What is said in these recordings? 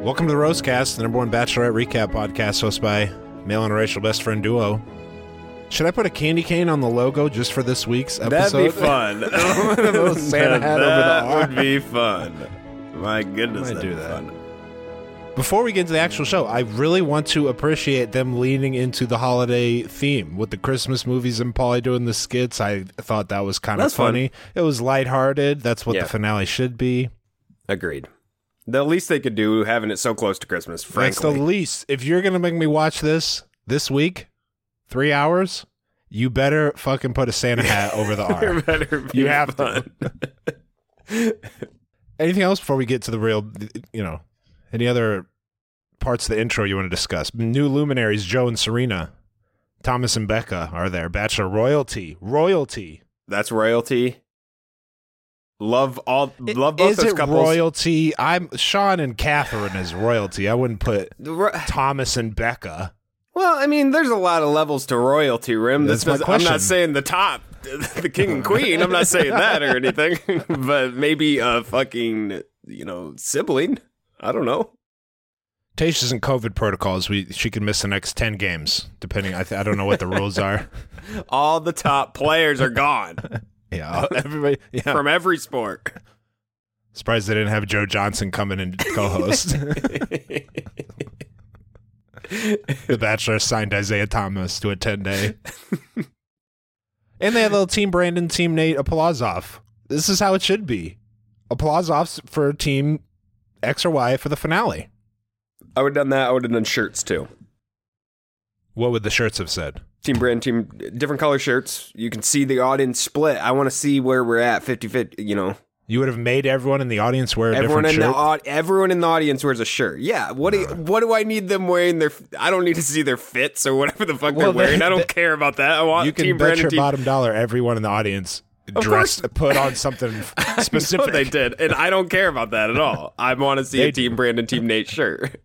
Welcome to the Rosecast, the number one Bachelorette recap podcast hosted by male and racial best friend duo. Should I put a candy cane on the logo just for this week's episode? That'd be fun. Santa hat over the that arm. would be fun. My goodness, Might that'd do that. fun. Before we get into the actual show, I really want to appreciate them leaning into the holiday theme with the Christmas movies and Paulie doing the skits. I thought that was kind of That's fun. funny. It was lighthearted. That's what Yeah. the finale should be. Agreed. The least they could do having it so close to Christmas, That's the least. If you're gonna make me watch this this week, three hours, you better fucking put a Santa hat over the arm. better be You have fun. to. Anything else before we get to the real, you know, any other parts of the intro you want to discuss? New luminaries, Joe and Serena, Thomas and Becca are there. Bachelor royalty, royalty. That's royalty. Love all. Love both Is those it couples. royalty? I'm Sean and Catherine is royalty. I wouldn't put ro- Thomas and Becca. Well, I mean, there's a lot of levels to royalty, Rim. That's This my does- I'm not saying the top, the king and queen. I'm not saying that or anything, but maybe a fucking, you know, sibling. I don't know. Tasha's in COVID protocols. We she could miss the next ten games, depending. I th- I don't know what the rules are. All the top players are gone Yeah, everybody. Yeah, from every sport. surprised they didn't have Joe Johnson come in and co-host. the Bachelor signed Isaiah Thomas to a ten day, and they had little Team Brandon, Team Nate, applause off. This is how it should be. Applause offs for Team X or Y for the finale. I would have done that. I would have done shirts too. What would the shirts have said? Team brand, team, different color shirts. You can see the audience split. I want to see where we're at 50 50, you know. You would have made everyone in the audience wear a Everyone in different the shirt. au- everyone in the audience wears a shirt. Yeah. What do you, what do I need them wearing their I don't need to see their fits or whatever the fuck Well, they're wearing. they- I don't they- care about that. I want you can team bet your team bottom dollar everyone in the audience Of dressed course. put on something I specific. know they did, and I don't care about that at all. I want to see They a team do. brand and team Nate shirt.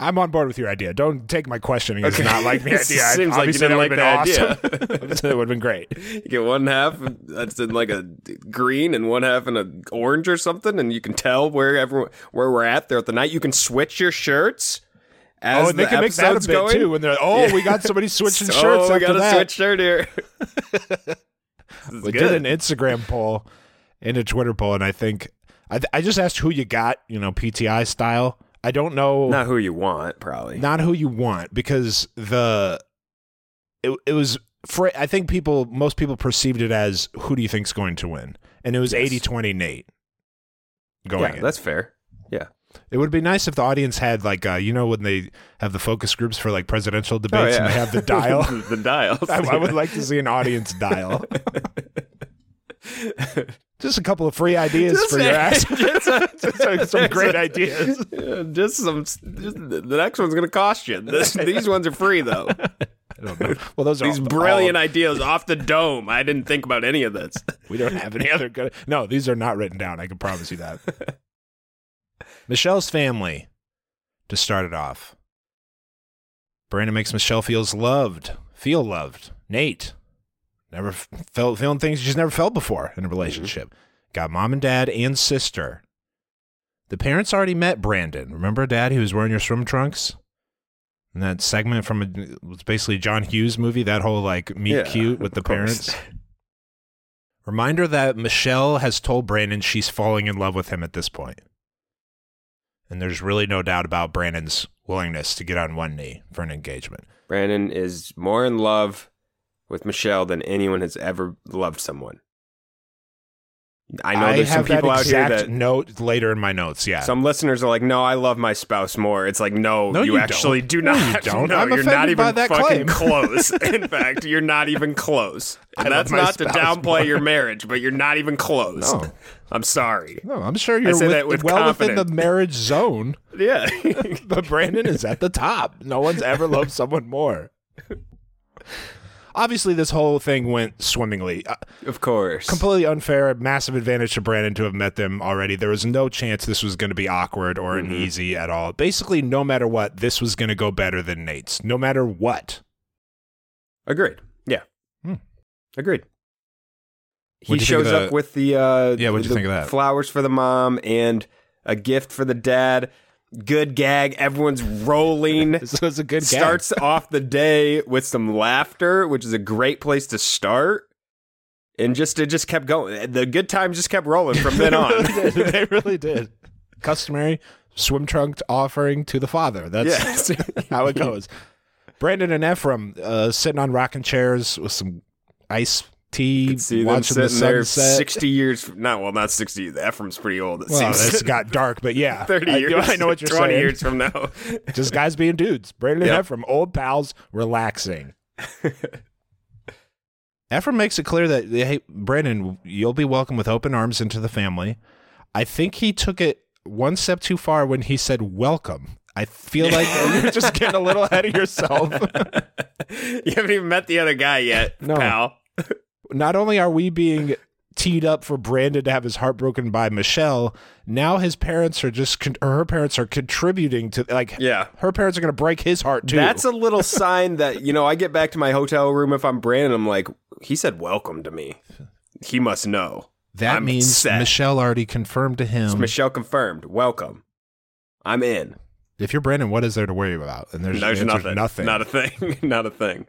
I'm on board with your idea. Don't take my questioning as Okay. not like the It idea. seems like you didn't that would like have the been awesome. it would have been great. You get one half that's in like a green and one half in an orange or something, and you can tell where everyone where we're at throughout the night. You can switch your shirts. As oh, and they the can make that a bit going. too. When they're like, oh, we got somebody switching So, shirts we after got a that. switch shirt here. We good. did an Instagram poll and a Twitter poll, and I think I, I just asked who you got, you know, PTI style. I don't know. Not who you want, probably. not who you want because the it, it was for I think people most people perceived it as who do you think's going to win and it was Yes. 80-20 Nate going yeah, that's fair. Yeah. It would be nice if the audience had like uh, you know when they have the focus groups for like presidential debates and they have the dial. the dials. I, I would like to see an audience dial. Just a couple of free ideas Just for your ass. just, uh, Just some- some great ideas. Just some. Just, the next one's gonna cost you. This, these ones are free though. I don't know. Well, those are These brilliant ideas off the dome. I didn't think about any of this. We don't have any other good. No, these are not written down. I can promise you that. Michelle's family, to start it off. Brandon makes Michelle feels loved, feel loved. Nate, never felt feeling things she's never felt before in a mm-hmm. relationship. Got mom and dad and sister. The parents already met Brandon. Remember, Dad, he was wearing your swim trunks? And that segment from a, it was basically John Hughes movie, that whole like meet Yeah, cute with the course. parents. Reminder that Michelle has told Brandon she's falling in love with him at this point. And there's really no doubt about Brandon's willingness to get on one knee for an engagement. Brandon is more in love with Michelle than anyone has ever loved someone. I know there's some people out here that note later in my notes. Yeah, some listeners are like, "No, I love my spouse more." It's like, no, No, you, you actually don't. do No, you don't. No, I'm you're not even fucking close. In fact, you're not even close. And I that's not to downplay more. your marriage, but you're not even close. No. I'm sorry. no, I'm sure you're with- with well within the marriage zone. Yeah. but Brandon is at the top. No one's ever loved someone more. Obviously, this whole thing went swimmingly. Uh, of course. completely unfair, massive advantage to Brandon to have met them already. There was no chance this was going to be awkward or Mm-hmm. an easy at all. Basically, no matter what, this was going to go better than Nate's. No matter what. Agreed. Yeah. Hmm. Agreed. He What'd you think shows up the- with the uh Yeah, what'd you think of that? Flowers for the mom and a gift for the dad. Good gag. Everyone's rolling. This was a good gag. Starts off the day with some laughter, which is a great place to start. And just it just kept going. The good times just kept rolling from then on. They really did. Customary swim trunk offering to the father. That's how it goes. Brandon and Ephraim uh, sitting on rocking chairs with some iced tea, See them watching the sitting there sunset. sixty years. Not well, not sixty. Ephraim's pretty old. It well, seems it's got dark, but yeah, thirty I, years. I know what you're 20 saying. years from now. Just guys being dudes. Brandon Yep. and Ephraim, old pals, relaxing. Ephraim makes it clear that hey, Brandon, you'll be welcome with open arms into the family. I think he took it one step too far when he said welcome. I feel like you're just getting a little ahead of yourself. you haven't even met the other guy yet, No. pal. Not only are we being teed up for Brandon to have his heart broken by Michelle, now his parents are just, con- or her parents are contributing to, like, Yeah. her parents are going to break his heart too. That's a little sign that, you know, I get back to my hotel room if I'm Brandon, I'm like, he said welcome to me. He must know. that I'm means set. Michelle already confirmed to him. Michelle confirmed. Welcome. I'm in. if you're Brandon, what is there to worry about? And there's, There's nothing. nothing. Not a thing. Not a thing.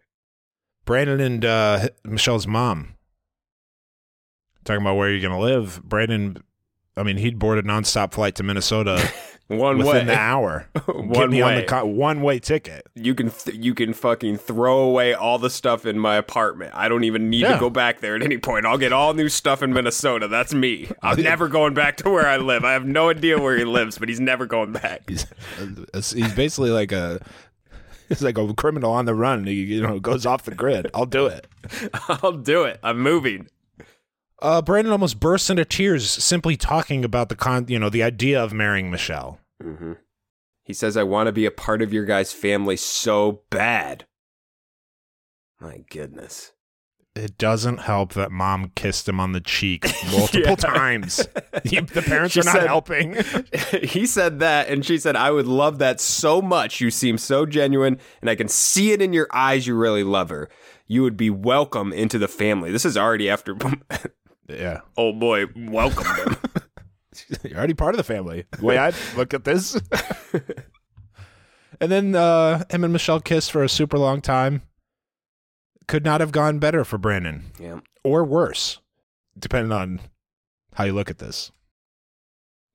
Brandon and uh, Michelle's mom talking about where you're going to live. Brandon, I mean, he'd board a nonstop flight to Minnesota One within way. the hour. One me on way. co- one way ticket. you can th- you can fucking throw away all the stuff in my apartment. I don't even need Yeah. to go back there at any point. I'll get all new stuff in Minnesota. That's me. I'm never going back to where I live. I have no idea where he lives, but he's never going back. He's he's basically like a he's like a criminal on the run. He you know goes off the grid. I'll do it. I'll do it. I'm moving. Uh, Brandon almost bursts into tears simply talking about the con, you know, the idea of marrying Michelle. Mm-hmm. He says, I want to be a part of your guys' family so bad. My goodness. It doesn't help that mom kissed him on the cheek multiple Yeah. times. The parents She are not said- helping. he said that, and she said, I would love that so much. You seem so genuine, and I can see it in your eyes. You really love her. You would be welcome into the family. This is already after yeah, Oh boy welcome you're already part of the family. The way I look at this. and then uh, him and Michelle kissed for a super long time. Could not have gone better for Brandon, yeah. or worse, depending on how you look at this.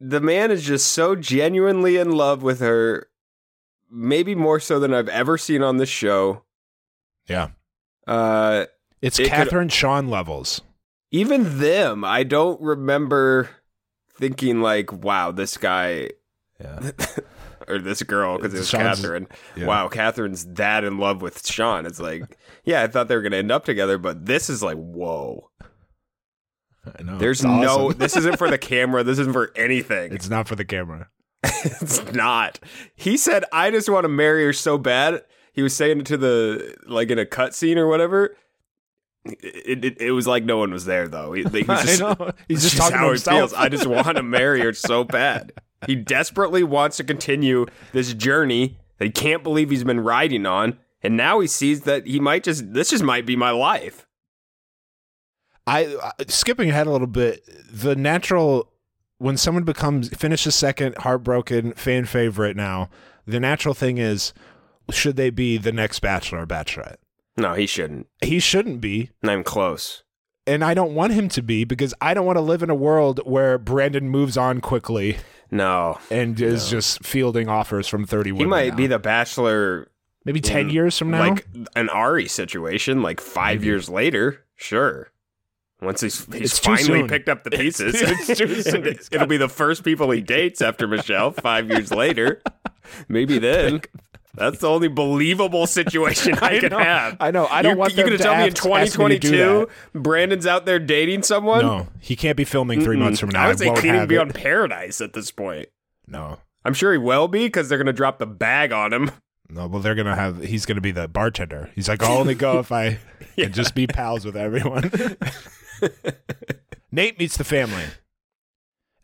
The man is just so genuinely in love with her, maybe more so than I've ever seen on this show. Yeah, Uh, it's It could- Catherine Sean levels. even them, I don't remember thinking like, "Wow, this guy Yeah, or this girl," because it was Sean's- Catherine. yeah. Wow, Catherine's that in love with Sean. It's like, yeah, I thought they were gonna end up together, but this is like, whoa. I know. There's awesome. no. This isn't for the camera. This isn't for anything. It's not for the camera. it's not. He said, "I just want to marry her so bad." He was saying it to the like in a cutscene or whatever. It, it, it was like no one was there though. He, he was I just, know. He's just talking to how he feels. I just want to marry her so bad. He desperately wants to continue this journey that he can't believe he's been riding on, and now he sees that he might just this just might be my life. I, skipping ahead a little bit. The natural when someone becomes finishes second, heartbroken, fan favorite now, the natural thing is should they be the next bachelor or bachelorette? No, he shouldn't. He shouldn't be. Not even close. And I don't want him to be because I don't want to live in a world where Brandon moves on quickly No. and is just fielding offers from 30 He might now. be the bachelor maybe 10 in, years from now. Like an Arie situation, like five Maybe. years later. Sure. Once he's he's finally picked up the pieces, It's too soon. And it'll be the first people he dates after Michelle five years later. Maybe then. That's the only believable situation I, I can know. have. I know. I don't You're- want You're gonna to tell me in ask- ask me to 2022 Brandon's out there dating someone? no, he can't be filming three Mm-mm. months from now. I would say he can't even be it. on Paradise at this point. No. I'm sure he will be because they're gonna drop the bag on him. No, well, they're gonna have. He's gonna be the bartender. He's like, I'll only go if I can just be pals with everyone. Nate meets the family,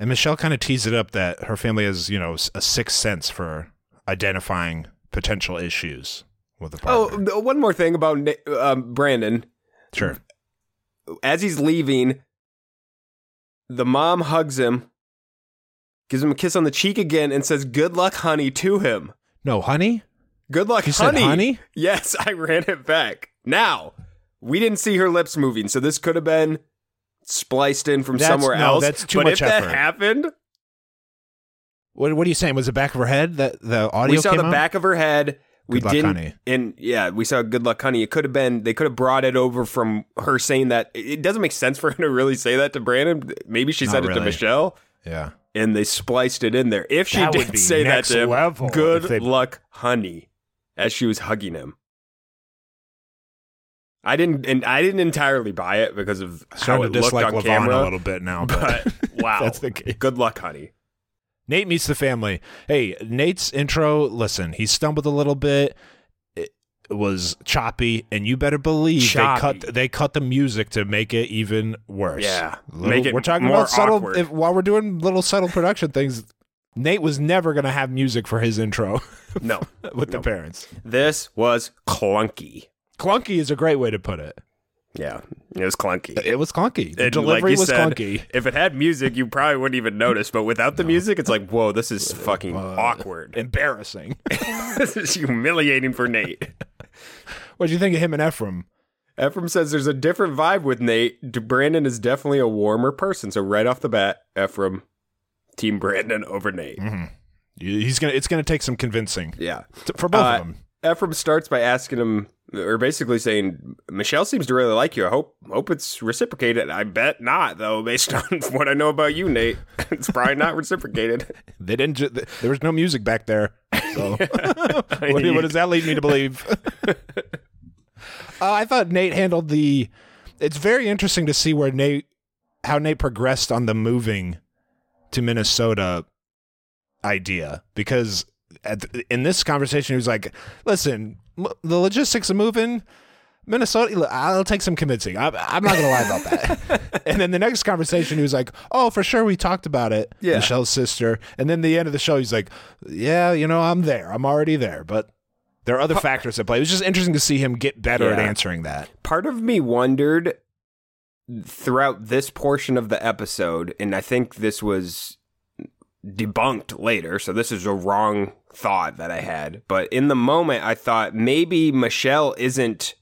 and Michelle kind of teases it up that her family has, you know, a sixth sense for identifying potential issues with the Oh, partner. th- one more thing about um, Brandon. sure. As he's leaving, the mom hugs him, gives him a kiss on the cheek again, and says, "Good luck, honey," to him. No, honey. Good luck, You said honey. honey? Yes, I ran it back. Now, we didn't see her lips moving, so this could have been spliced in from That's- somewhere no, else. that's too but much if that effort. happened, What What are you saying? Was it back of her head that the audio we saw came the out? back of her head. We Good luck, didn't, honey. and yeah, we saw "Good luck, honey." It could have been they could have brought it over from her saying that. It doesn't make sense for her to really say that to Brandon. Maybe she Not said it to. Michelle, Yeah. and they spliced it in there. If she That did be say that to him, level "Good luck, honey," as she was hugging him. I didn't, and I didn't entirely buy it because of how it to looked dislike on LaVonne camera. a little bit now, but, But wow, that's the case. good luck, honey. Nate meets the family. Hey, Nate's intro, listen, he stumbled a little bit. It was choppy, and you better believe they cut they cut the music to make it even worse. Yeah, Little- make it we're talking about subtle if, while we're doing little subtle production things. Nate was never going to have music for his intro No, with the parents. this was clunky. Clunky is a great way to put it. Yeah, it was clunky. It was clunky. The And delivery like was said, clunky. If it had music, you probably wouldn't even notice. But without the music, it's like, whoa, this is fucking Uh, awkward. Embarrassing. this is humiliating for Nate. what do you think of him and Ephraim? Ephraim says there's a different vibe with Nate. Brandon is definitely a warmer person. So right off the bat, Ephraim, Team Brandon over Nate. Mm. He's gonna. It's gonna take some convincing Yeah. t- for both Uh, of them. Ephraim starts by asking him, or basically saying, Michelle seems to really like you. I hope hope it's reciprocated. I bet not, though, based on what I know about you, Nate. it's probably not reciprocated. They didn't. Ju- there was no music back there. So what, what does that lead me to believe? uh, I thought Nate handled the. It's very interesting to see where Nate, how Nate progressed on the moving to Minnesota idea because at the, in this conversation he was like, "Listen, m- the logistics of moving." Minnesota, I'll take some convincing. I'm, I'm not going to lie about that. and then the next conversation, he was like, "Oh, for sure, we talked about it." Yeah. Michelle's sister. And then the end of the show, he's like, "Yeah, you know, I'm there. I'm already there." But there are other factors at play. It was just interesting to see him get better at answering that. part of me wondered throughout this portion of the episode, and I think this was debunked later, so this is a wrong thought that I had. But in the moment, I thought maybe Michelle isn't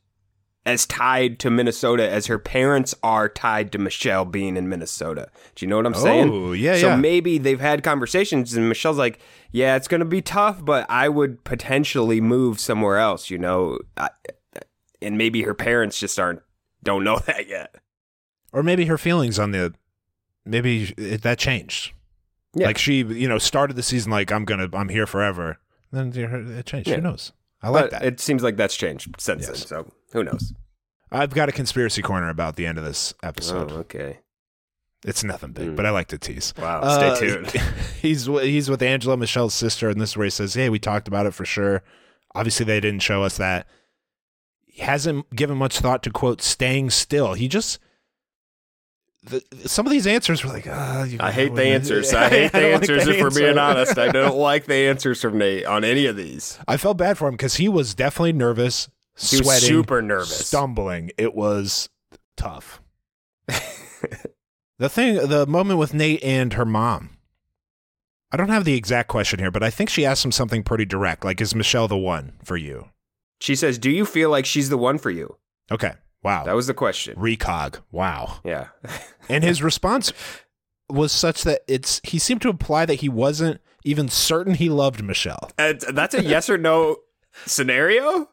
as tied to Minnesota as her parents are tied to Michelle being in Minnesota. Do you know what I'm saying? Oh, yeah, so yeah. maybe they've had conversations, and Michelle's like, "Yeah, it's going to be tough, but I would potentially move somewhere else." You know, I, and maybe her parents just aren't don't know that yet. Or maybe her feelings on the maybe it, that changed. Yeah. Like she, you know, started the season like I'm gonna, I'm here forever. Then it changed. Yeah. Who knows? I like but that. it seems like that's changed since then. So who knows? I've got a conspiracy corner about the end of this episode. Oh, okay. It's nothing big, Mm. but I like to tease. Wow. Uh, Stay tuned. he's he's with Angela, Michelle's sister, and this is where he says, "Hey, we talked about it for sure." Obviously, they didn't show us that. He hasn't given much thought to quote staying still. He just the, some of these answers were like, ah, I hate the answers. I hate the like answers. that if we're being honest, I don't like the answers from Nate on any of these. I felt bad for him because he was definitely nervous, He sweating, super nervous. stumbling. It was tough. The thing, the moment with Nate and her mom. I don't have the exact question here, but I think she asked him something pretty direct, like, "Is Michelle the one for you?" She says, "Do you feel like she's the one for you?" Okay, wow, That was the question. recog. Wow, Yeah. and his response was such that it's he seemed to imply that he wasn't even certain he loved Michelle. And that's a yes or no scenario,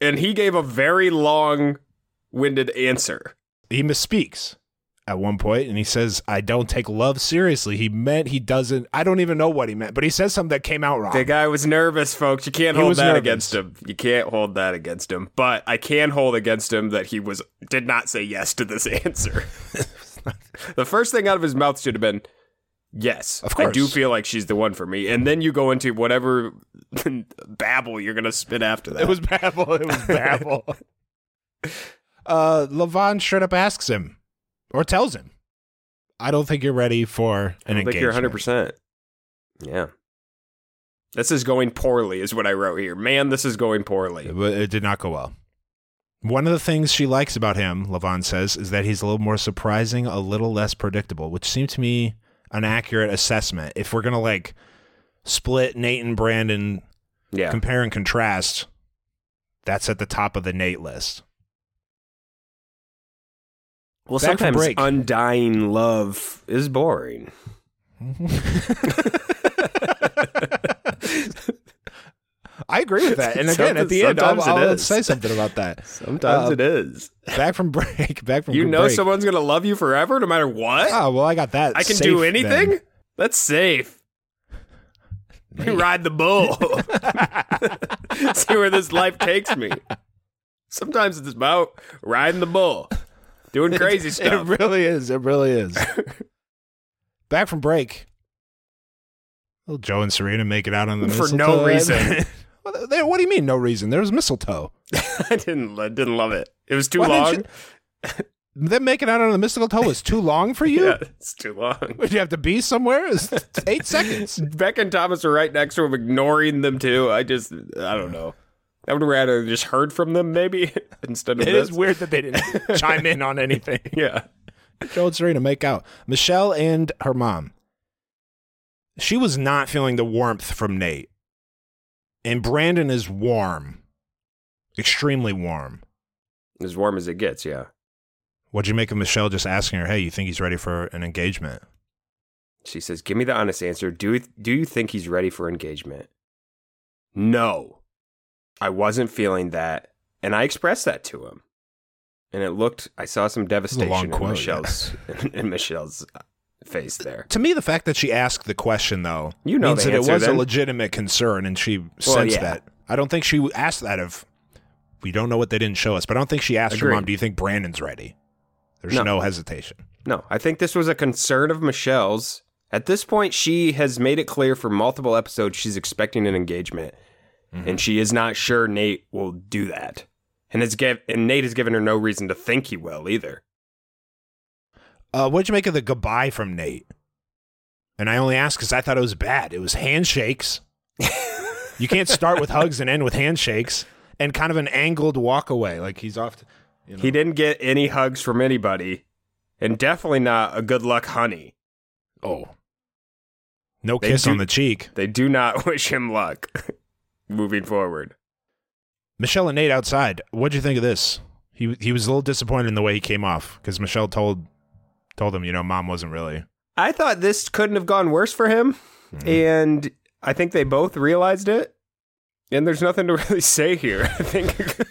and he gave a very long-winded answer. He misspeaks at one point, and he says, "I don't take love seriously." He meant he doesn't. I don't even know what he meant, but he says something that came out wrong. The guy was nervous, folks. You can't He hold that nervous. against him. You can't hold that against him. But I can hold against him that he was did not say yes to this answer. the first thing out of his mouth should have been yes. Of course. I do feel like she's the one for me. And then you go into whatever babble you're gonna spit after that. It was babble. It was babble. uh, LaVonne straight up asks him, or tells him, "I don't think you're ready for I an don't think you're 100. percent Yeah. This is going poorly, is what I wrote here. Man, this is going poorly. But it did not go well. One of the things she likes about him, LaVonne says, is that he's a little more surprising, a little less predictable, which seemed to me an accurate assessment. If we're gonna like split Nate and Brandon, Yeah. compare and contrast, that's at the top of the Nate list. Well, back sometimes undying love is boring. I agree with that. And again, at the end, I'll, I'll say something about that. Sometimes Uh, it is. Back from break. Back from break. You know break. someone's gonna love you forever, no matter what. Oh well, I got that. I can safe do anything. then. That's safe. You ride the bull. See where this life takes me. Sometimes it's about riding the bull, doing crazy stuff. It really is. It really is. Back from break. Well, Joe and Serena make it out on the For mistletoe. no reason. Well, there- what do you mean no reason? There was mistletoe. I didn't. I didn't love it. It was too Why long. didn't Them making out on the mistletoe was too long for you. Yeah, it's too long. Would you have to be somewhere? It's eight seconds. Beck and Thomas are right next to him, ignoring them too. I just, I don't know. I would rather just heard from them maybe instead of It this. is weird that they didn't chime in on anything. Yeah. Joe and Serena make out. Michelle and her mom. She was not feeling the warmth from Nate. And Brandon is warm. Extremely warm. As warm as it gets. Yeah. What'd you make of Michelle just asking her, hey, you think he's ready for an engagement? She says, "Give me the honest answer. Do do you think he's ready for engagement?" No, I wasn't feeling that, and I expressed that to him. And it looked. I saw some devastation in quote, Michelle's in Michelle's uh, face there. To me, the fact that she asked the question, though, You know means that answer, it was then. a legitimate concern, and she sensed yeah. that. I don't think she asked that of. We don't know what they didn't show us, but I don't think she asked her mom, "Do you think Brandon's ready?" There's No. no hesitation. No, I think this was a concern of Michelle's. At this point, she has made it clear for multiple episodes she's expecting an engagement, and she is not sure Nate will do that. And it's give, and Nate has given her no reason to think he will either. Uh, what'd you make of the goodbye from Nate? And I only asked because I thought it was bad. It was handshakes. you can't start with hugs and end with handshakes, and kind of an angled walk away, like he's off. To, you know. He didn't get any hugs from anybody, and definitely not a good luck honey. Oh, no They kiss do- on the cheek. They do not wish him luck moving forward. Michelle and Nate outside. What'd you think of this? He he was a little disappointed in the way he came off because Michelle told told him, you know, mom wasn't really. I thought this couldn't have gone worse for him, mm-hmm. and I think they both realized it. And there's nothing to really say here. I think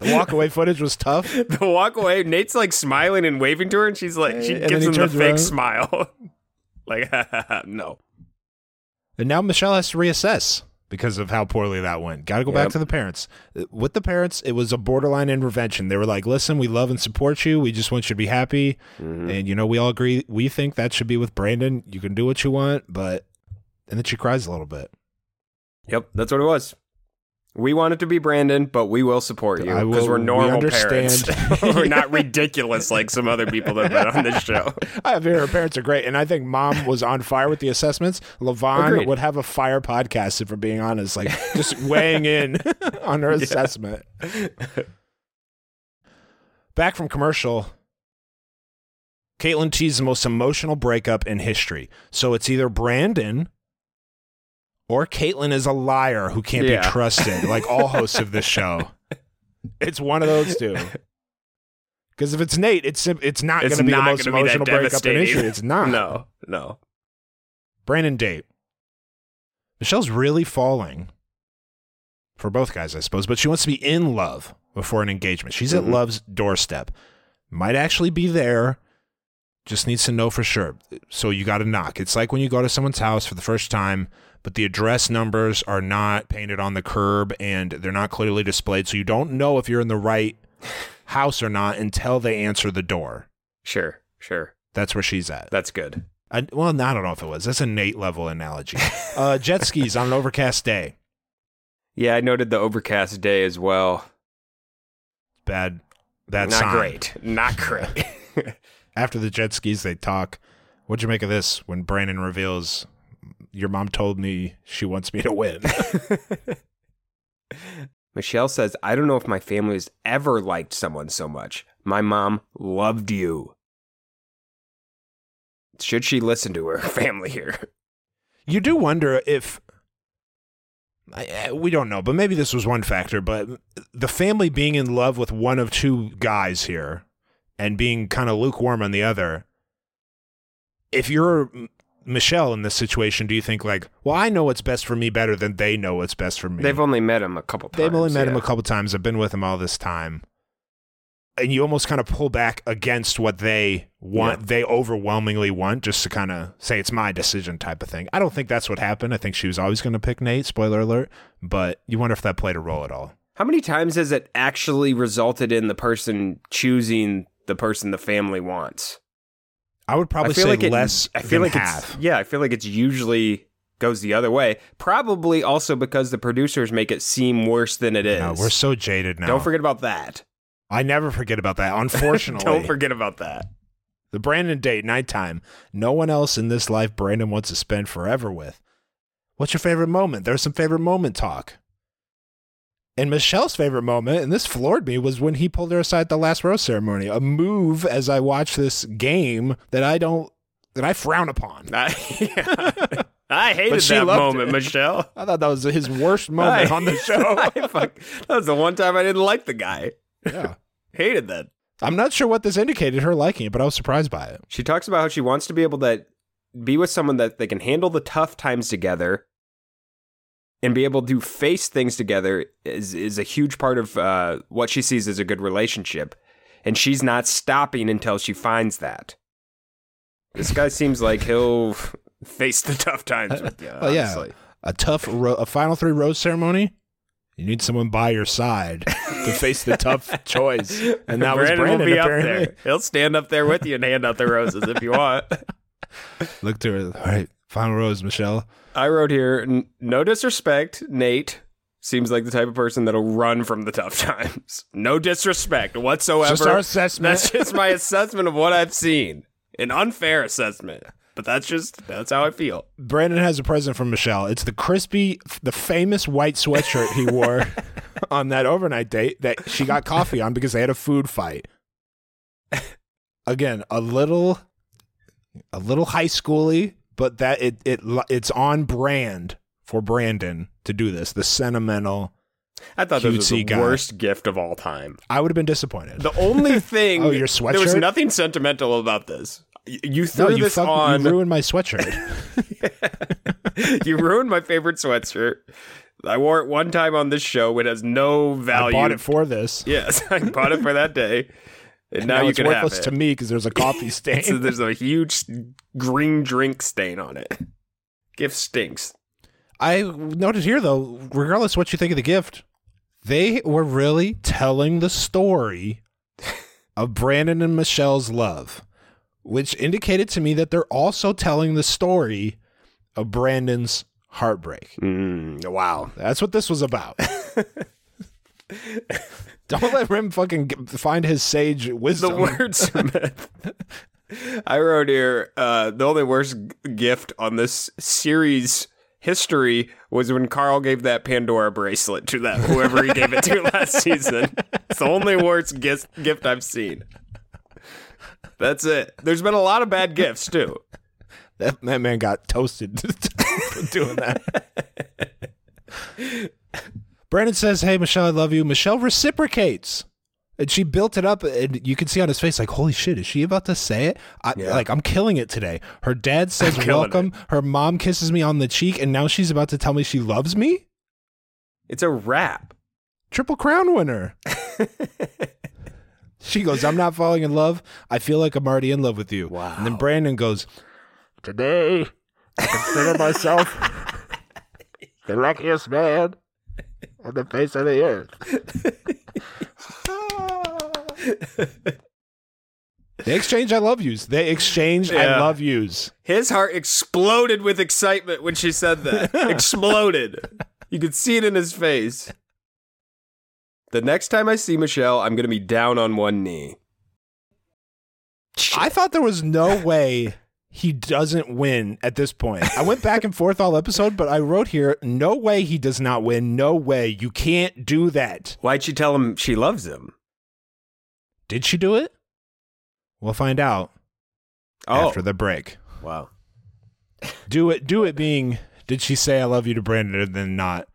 The walkaway footage was tough. the walkaway, Nate's like smiling and waving to her, and she's like, she And gives him the fake around. smile. like, no. And now Michelle has to reassess because of how poorly that went. Got to go back to the parents. With the parents, it was a borderline intervention. They were like, "Listen, we love and support you. We just want you to be happy, Mm-hmm. and you know, we all agree. We think that should be with Brandon. You can do what you want, but." And then she cries a little bit. Yep, that's what it was. We want it to be Brandon, but we will support you because we're we normal parents. we're not ridiculous like some other people that have been on this show. I have her parents are great, and I think mom was on fire with the assessments. LaVonne Agreed. would have a fire podcast if we're being honest, like just weighing in on her assessment. Back from commercial, Kaitlyn teased the most emotional breakup in history. So it's either Brandon or Kaitlyn is a liar who can't Yeah. be trusted, like all hosts of this show. It's one of those two. Because if it's Nate, it's it's not going to be the most gonna be that emotional breakup in history. It's not. No, no. Brandon date. Michelle's really falling for both guys, I suppose, but she wants to be in love before an engagement. She's at Mhm. love's doorstep. Might actually be there. Just needs to know for sure. So you got to knock. It's like when you go to someone's house for the first time, but the address numbers are not painted on the curb and they're not clearly displayed. So you don't know if you're in the right house or not until they answer the door. Sure, sure. That's where she's at. That's good. I, well, I don't know if it was. That's a Nate level analogy. Uh, jet skis on an overcast day. Yeah, I noted the overcast day as well. Bad, bad Not sign. great. Not great. After the jet skis, they talk. What'd you make of this when Brandon reveals, Your mom told me she wants me to win? Michelle says, I don't know if my family has ever liked someone so much. My mom loved you. Should she listen to her family here? you do wonder if. We don't know, but maybe this was one factor. But the family being in love with one of two guys here and being kind of lukewarm on the other. If you're Michelle in this situation, do you think like, well, I know what's best for me better than they know what's best for me? They've only met him a couple times. They've only met him a couple times. I've been with him all this time. And you almost kind of pull back against what they want, Yeah. they overwhelmingly want, just to kind of say it's my decision type of thing. I don't think that's what happened. I think she was always going to pick Nate, spoiler alert. But you wonder if that played a role at all. How many times has it actually resulted in the person choosing the person the family wants? I would probably feel say it, less I feel than like half. it's yeah. I feel like it's usually goes the other way. Probably also because the producers make it seem worse than it is. No, we're so jaded now. Don't forget about that. I never forget about that. Unfortunately, Don't forget about that. The Brandon date, nighttime. No one else in this life Brandon wants to spend forever with. What's your favorite moment? There's some favorite moment talk. And Michelle's favorite moment, and this floored me, was when he pulled her aside at the last rose ceremony. A move as I watch this game that I don't, that I frown upon. I, yeah. I hated that moment, it. Michelle. I thought that was his worst moment I- on the show. I fuck- that was the one time I didn't like the guy. yeah. Hated that. I'm not sure what this indicated her liking it, but I was surprised by it. She talks about how she wants to be able to be with someone that they can handle the tough times together and be able to face things together is is a huge part of uh, what she sees as a good relationship. And she's not stopping until she finds that. This guy seems like he'll face the tough times with you. Well, yeah. a tough ro- a final three rose ceremony you need someone by your side to face the tough choice and that was Brandon brandon will be apparently up there. He'll stand up there with you and hand out the roses if you want. look to her all right final rose michelle I wrote here, "N- no disrespect, Nate seems like the type of person that'll run from the tough times. No disrespect whatsoever. Just our assessment. That's just my assessment of what I've seen. An unfair assessment, but that's just that's how I feel. brandon has a present from michelle it's the crispy the famous white sweatshirt he wore on that overnight date that she got coffee on because they had a food fight again a little a little high schooly but that it it it's on brand for brandon to do this the sentimental I thought this was the guy. worst gift of all time. I would have been disappointed. The only thing, Oh, your sweatshirt. There was nothing sentimental about this. You no, threw you, this fuck, on. you ruined my sweatshirt. you ruined my favorite sweatshirt. I wore it one time on this show. It has no value. I bought it for this. Yes, I bought it for that day, and now, now you it's can have worthless it. to me because there's a coffee stain. So there's a huge green drink stain on it. Gift stinks. I noted here though, regardless what you think of the gift, they were really telling the story of Brandon and Michelle's love, which indicated to me that they're also telling the story of Brandon's heartbreak. Mm, wow. That's what this was about. Don't let Rim fucking find his sage wisdom. The wordsmith. I wrote here uh, the only worst gift on this series history was when Karl gave that Pandora bracelet to that whoever he gave it to last season. It's the only worst gift gift I've seen. That's it. There's been a lot of bad gifts too. That, that man got toasted doing that. Brandon says, Hey, Michelle, I love you. Michelle reciprocates. And she built it up, and you can see on his face, like, holy shit, is she about to say it? I, Yeah. Like, I'm killing it today. Her dad says welcome. Her mom kisses me on the cheek, and now she's about to tell me she loves me? It's a wrap. Triple crown winner. she goes, I'm not falling in love. I feel like I'm already in love with you. Wow. And then Brandon goes, Today, I consider myself the luckiest man on the face of the earth. they exchange I love yous. They exchange I love yous. His heart exploded with excitement when she said that. exploded. You could see it in his face. The next time I see Michelle, I'm going to be down on one knee. I thought there was no way he doesn't win at this point. I went back and forth all episode, but I wrote here, no way he does not win. No way. You can't do that. Why'd she tell him she loves him? Did she do it? We'll find out Oh, after the break. wow. Do it do it being did she say I love you to Brandon and then not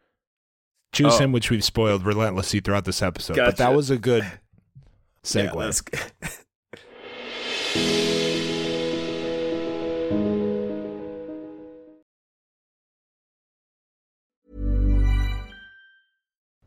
choose Oh. him, which we've spoiled relentlessly throughout this episode. But that was a good Yeah, segue. that's-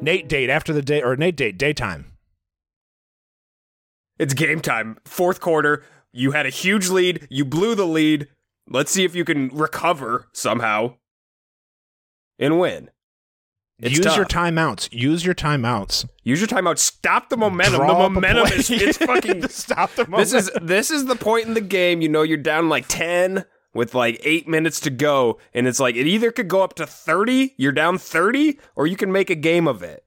Nate date after the day or Nate date daytime. It's game time. Fourth quarter. You had a huge lead. You blew the lead. Let's see if you can recover somehow and win. It's Use your tough. timeouts. Use your timeouts. Use your timeout. Stop the momentum. Draw the momentum is it's fucking Stop the momentum. This is this is the point in the game. You know you're down like ten with like eight minutes to go, and it's like it either could go up to thirty. You're down thirty, or you can make a game of it.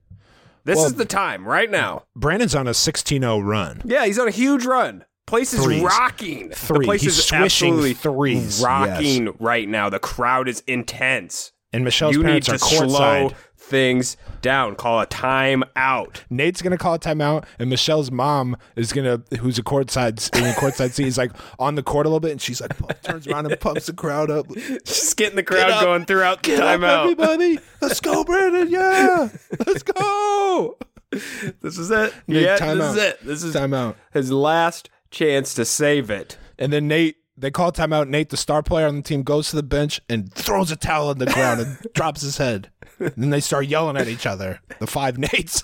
This Well- is the time right now. Brandon's on a 16-0 run. Yeah, he's on a huge run. Place is Threes. rocking. Three. The place He's is swishing absolutely threes, rocking right now. The crowd is intense. And Michelle's you need to are slow courtside. Things down. Call a time out. Nate's gonna call a timeout, and Michelle's mom is gonna, who's a courtside in the courtside seat, is like on the court a little bit, and she's like turns around and pumps the crowd up. Just getting the crowd up. going throughout the Get up, everybody! Let's go, Brandon! Yeah, let's go! This is it. Nate, yeah, timeout. this is it. This is Timeout. his last chance to save it. And then Nate, they call timeout. Nate, the star player on the team, goes to the bench and throws a towel on the ground and drops his head. And then they start yelling at each other. The five Nates.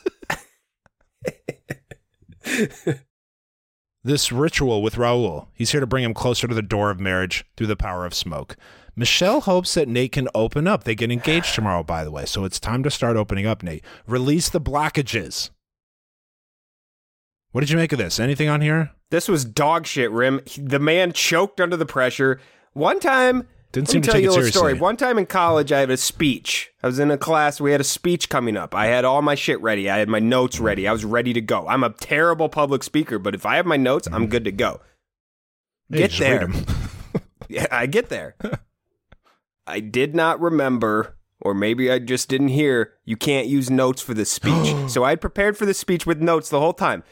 this ritual with Raul, he's here to bring him closer to the door of marriage through the power of smoke. Michelle hopes that Nate can open up. They get engaged tomorrow, by the way. So it's time to start opening up, Nate. Release the blockages. What did you make of this? Anything on here? This was dog shit, Rim. The man choked under the pressure. One time, Didn't let seem me to tell take you it a little story. seriously. One time in college, I had a speech. I was in a class. We had a speech coming up. I had all my shit ready. I had my notes ready. I was ready to go. I'm a terrible public speaker, but if I have my notes, I'm mm-hmm. good to go. Hey, Get read Yeah, I get there. I did not remember, or maybe I just didn't hear, you can't use notes for this speech. so I had prepared for this speech with notes the whole time.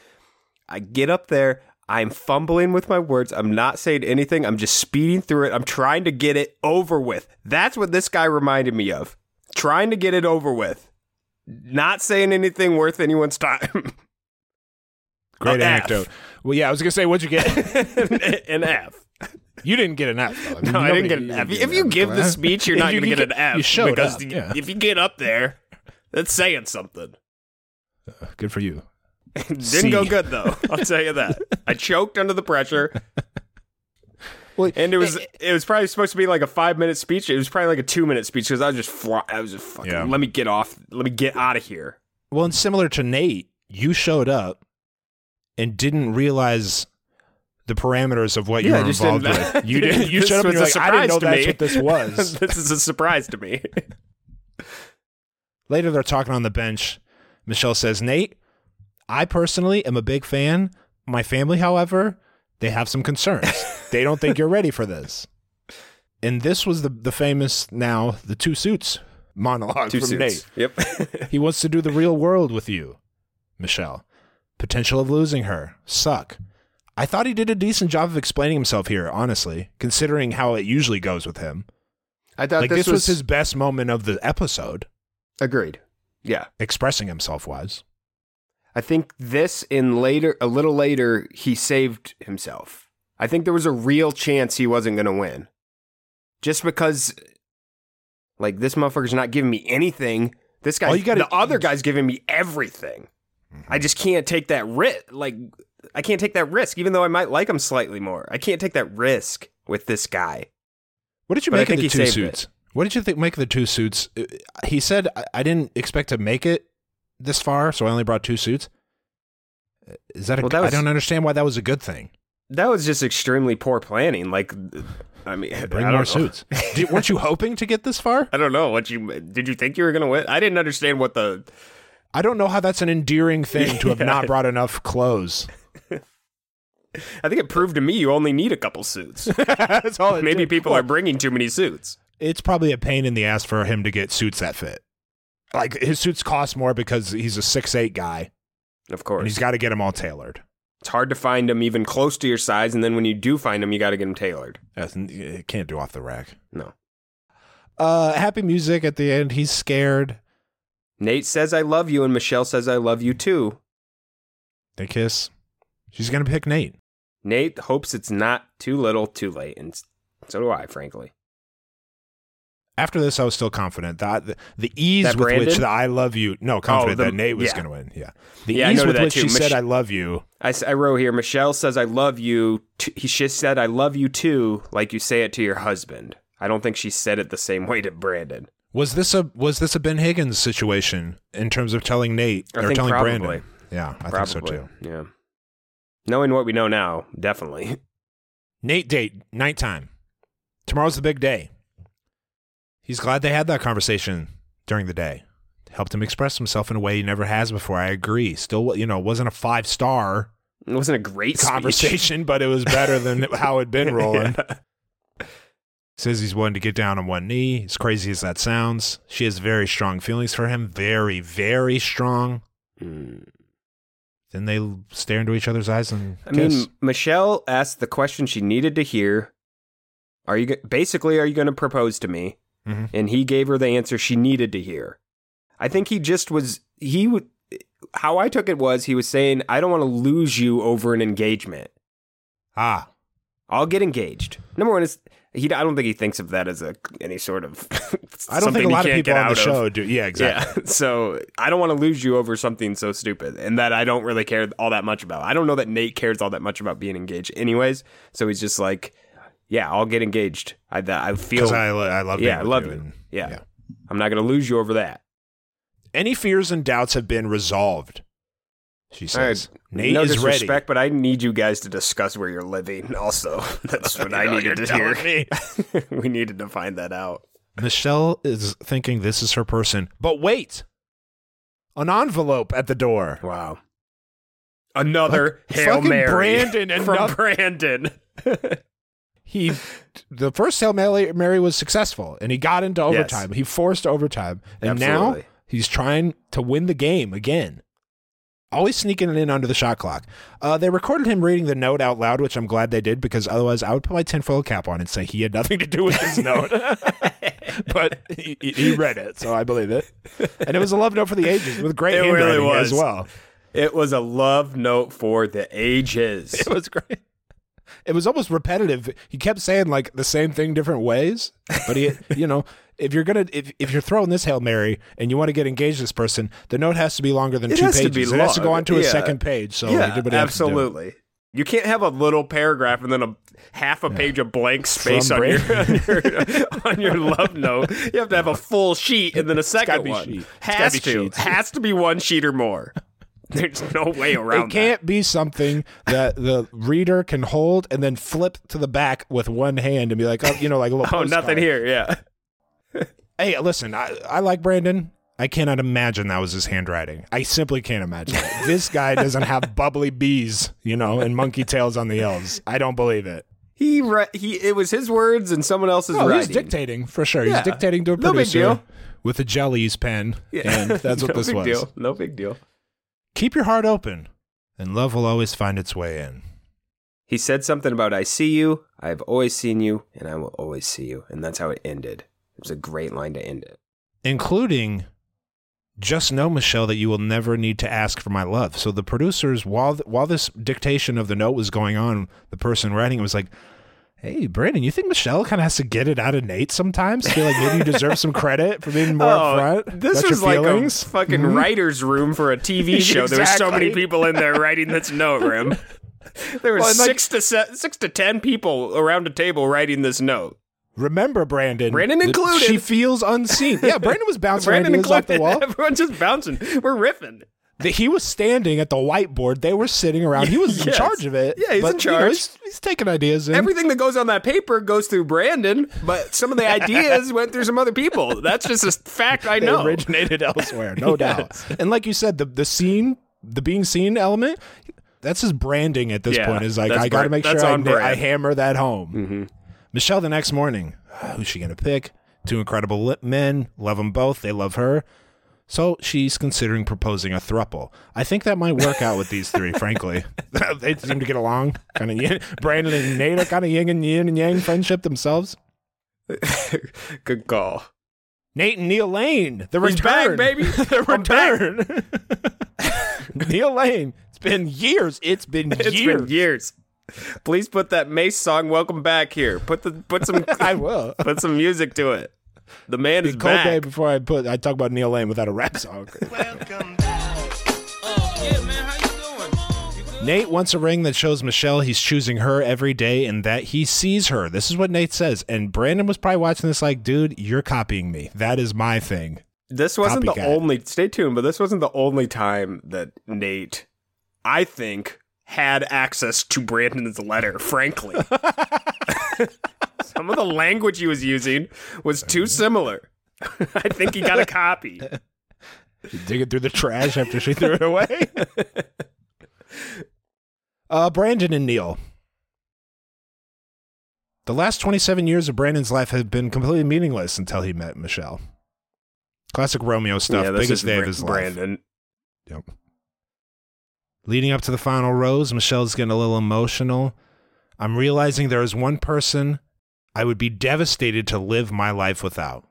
I get up there. I'm fumbling with my words. I'm not saying anything. I'm just speeding through it. I'm trying to get it over with. That's what this guy reminded me of. trying to get it over with, not saying anything worth anyone's time. Great Oh, F. anecdote. Well, yeah, I was gonna say, what'd you get? an F. you didn't get an F. Though. mean, No, I didn't get an F. If you give the speech, you're not going to can get an F. You showed because up. yeah. if you get up there, that's saying something. Uh, good for you. Didn't C. go good though. I'll tell you that. I choked under the pressure. Well, And it was it was probably supposed to be like a five minute speech. It was probably like a two minute speech because I was just fly, I was just fucking. Yeah. Let me get off. Let me get out of here. Well, and similar to Nate, you showed up and didn't realize the parameters of what you Yeah, I were just involved didn't- with. You didn't. You This showed up and you're like, I didn't know that's me. what this was. this is a surprise to me. Later, they're talking on the bench. Michelle says, Nate, I personally am a big fan. My family, however, they have some concerns. they don't think you're ready for this. And this was the, the famous now, the two suits monologue Two from suits. Nate. Yep. He wants to do the real world with you, Michelle. Potential of losing her. Suck. I thought he did a decent job of explaining himself here, honestly, considering how it usually goes with him. I thought Like, this, was his best moment of the episode, agreed. Yeah. expressing himself wise. I think this in later, a little later, he saved himself. I think there was a real chance he wasn't going to win. Just because, like, this motherfucker's not giving me anything. This guy, gotta- the other guy's giving me everything. I just can't take that risk. Like, I can't take that risk, even though I might like him slightly more. I can't take that risk with this guy. What did you But make of the two suits? What did you think make of the two suits? Uh, He said I didn't expect to make it this far, so I only brought two suits. Is that a Well, that I don't understand why that was a good thing. That was just extremely poor planning. Like, I mean, Bring I more know. suits. Did, weren't you hoping to get this far? I don't know what you did. You think you were going to win? I didn't understand what the I don't know how that's an endearing thing to have not brought enough clothes. I think it proved to me you only need a couple suits. that's all. Maybe did. people Well, are bringing too many suits. It's probably a pain in the ass for him to get suits that fit. Like his suits cost more because he's a six eight guy, Of course, he's got to get them all tailored. it's hard to find them even close to your size, and then when you do find them, you got to get them tailored. That's- You can't do off the rack. No. Uh, happy music at the end. He's scared. Nate says I love you, and Michelle says I love you too. They kiss. She's gonna pick Nate. Nate hopes it's not too little, too late, and so do I, frankly. After this, I was still confident that the, the ease That with which the "I love you" no oh, confident the- that Nate was yeah. gonna win. Yeah, the Yeah, ease with which too. she Mich- said "I love you." I wrote here, Michelle says I love you. T- she said I love you too, like you say it to your husband. I don't think she said it the same way to Brandon. Was this a was this a Ben Higgins situation in terms of telling Nate I or telling probably. Brandon? Yeah, I Probably, think so too. Yeah. Knowing what we know now, definitely. Nate date nighttime. Tomorrow's the big day. He's glad they had that conversation during the day. Helped him express himself in a way he never has before. I agree. Still, you know, wasn't a five star It wasn't a great speech. conversation, but it was better than how it'd been rolling. Yeah. Says he's willing to get down on one knee. As crazy as that sounds, she has very strong feelings for him. Very, very strong. Mm. Then they stare into each other's eyes and I kiss. mean, Michelle asked the question she needed to hear. Are you basically are you going to propose to me? Mhm. And he gave her the answer she needed to hear. I think he just was he would how I took it was he was saying I don't want to lose you over an engagement. ah, I'll get engaged. Number one is he. I don't think he thinks of that as a any sort of. I don't think a lot of people on the out of. show do. Yeah, exactly. Yeah. So I don't want to lose you over something so stupid and that I don't really care all that much about. I don't know that Nate cares all that much about being engaged, anyways. So he's just like, yeah, I'll get engaged. I I feel. Because I, lo- I love being yeah, I love you. you. and- yeah. I'm not gonna lose you over that. Any fears and doubts have been resolved. She says. Nate no is disrespect, ready. but I need you guys to discuss where you're living. Also, that's what I needed to hear. we needed to find that out. Michelle is thinking this is her person. But wait, an envelope at the door. Wow. Another Fuck- Hail fucking Mary Brandon, from another- Brandon. He, the first Hail Mary Mary was successful, and he got into Yes. overtime. He forced overtime, and now he's trying to win the game again. Always sneaking it in under the shot clock. Uh, they recorded him reading the note out loud, which I'm glad they did because otherwise I would put my tinfoil cap on and say he had nothing to do with this note. but he, he read it, so I believe it. And it was a love note for the ages with great It handwriting really as well. It was a love note for the ages. It was great. It was almost repetitive. He kept saying like the same thing different ways, but he, you know, if you're gonna if, if you're throwing this hail mary and you want to get engaged this person, the note has to be longer than It two has to pages. be it has to go long. on to a second page. So yeah, he did what he to do. absolutely. You can't have a little paragraph and then a half a page of blank space on your, on your on your love note. You have to have a full sheet and then a second one. sheet. Has to sheets. has to be one sheet or more. There's no way around It It can't be something that the reader can hold and then flip to the back with one hand and be like, oh, you know, like a little. that. Oh, nothing here. Yeah. Hey, listen, I, I like Brandon. I cannot imagine that was his handwriting. I simply can't imagine it. this guy doesn't have bubbly bees, you know, and monkey tails on the L's. I don't believe it. He re- he. It was his words and someone else's Oh, writing. he's dictating for sure. Yeah. He's dictating to a No big producer deal. with a jellies pen, Yeah. and that's what no this big was. Deal. No big deal. Keep your heart open, and love will always find its way in. He said something about I see you, I've always seen you, and I will always see you. And that's how it ended. It was a great line to end it. including just know michelle that you will never need to ask for my love so the producers while while this dictation of the note was going on the person writing it was like hey brandon you think michelle kind of has to get it out of nate sometimes feel like maybe you deserve some credit for being more upfront Oh, this about was like a fucking Mhm. writer's room for a TV show. There were so many people in there writing this note, Rim. There were Well, and like- six to se- six to ten people around a table writing this note. remember brandon Brandon included. she feels unseen yeah brandon was bouncing Brandon ideas off the wall Everyone's just bouncing. We're riffing. That he was standing at the whiteboard they were sitting around he was in charge of it Yeah, he's but, in you know, charge. he's, he's taking ideas in. Everything that goes on that paper goes through Brandon, but some of the ideas went through some other people. That's just a fact I they know. originated elsewhere, no doubt. And like you said, the the scene, the being seen element, that's his branding at this Yeah, point. Is like I got to make sure I, I. Mm-hmm. hammer that home. Michelle the next morning, who's she gonna pick? Two incredible men, love them both. They love her. So she's considering proposing a thruple. I think that might work out with these three, frankly. they seem to get along. Kind of yin. Brandon and Nate are kind of yin and yin and yang friendship themselves. Good call. Nate and Neil Lane, the He's back, return, baby. the return. Neil Lane. It's been years. It's been It's years. been years. Please put that Mase song "Welcome Back" here. Put the put some I will. put some music to it. The man is Cold Day before I put I talk about Neil Lane without a rap song. Nate wants a ring that shows Michelle he's choosing her every day and that he sees her. This is what Nate says. And Brandon was probably watching this like, dude, you're copying me. That is my thing. This wasn't the only. Stay tuned, but this wasn't the only time that Nate, I think, had access to Brandon's letter. Frankly, some of the language he was using was too similar. I think he got a copy. digging through the trash after she threw it away. uh, Brandon and Neil. The last 27 years of Brandon's life had been completely meaningless until he met Michelle. Classic Romeo stuff, yeah, biggest day of Bra- his life. Brandon. Yep. Leading up to the final rose, Michelle's getting a little emotional. I'm realizing there is one person I would be devastated to live my life without.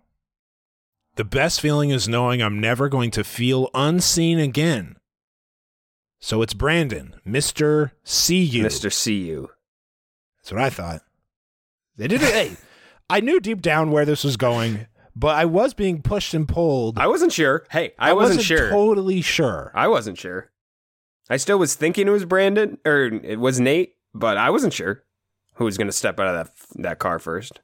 The best feeling is knowing I'm never going to feel unseen again. So it's Brandon, Mr. See You. Mr. See you. That's what I thought. They did it. hey, I knew deep down where this was going, but I was being pushed and pulled. I wasn't sure. Hey, I, wasn't, sure. totally sure. I wasn't sure. I still was thinking it was Brandon or it was Nate, but I wasn't sure who was going to step out of that that car first.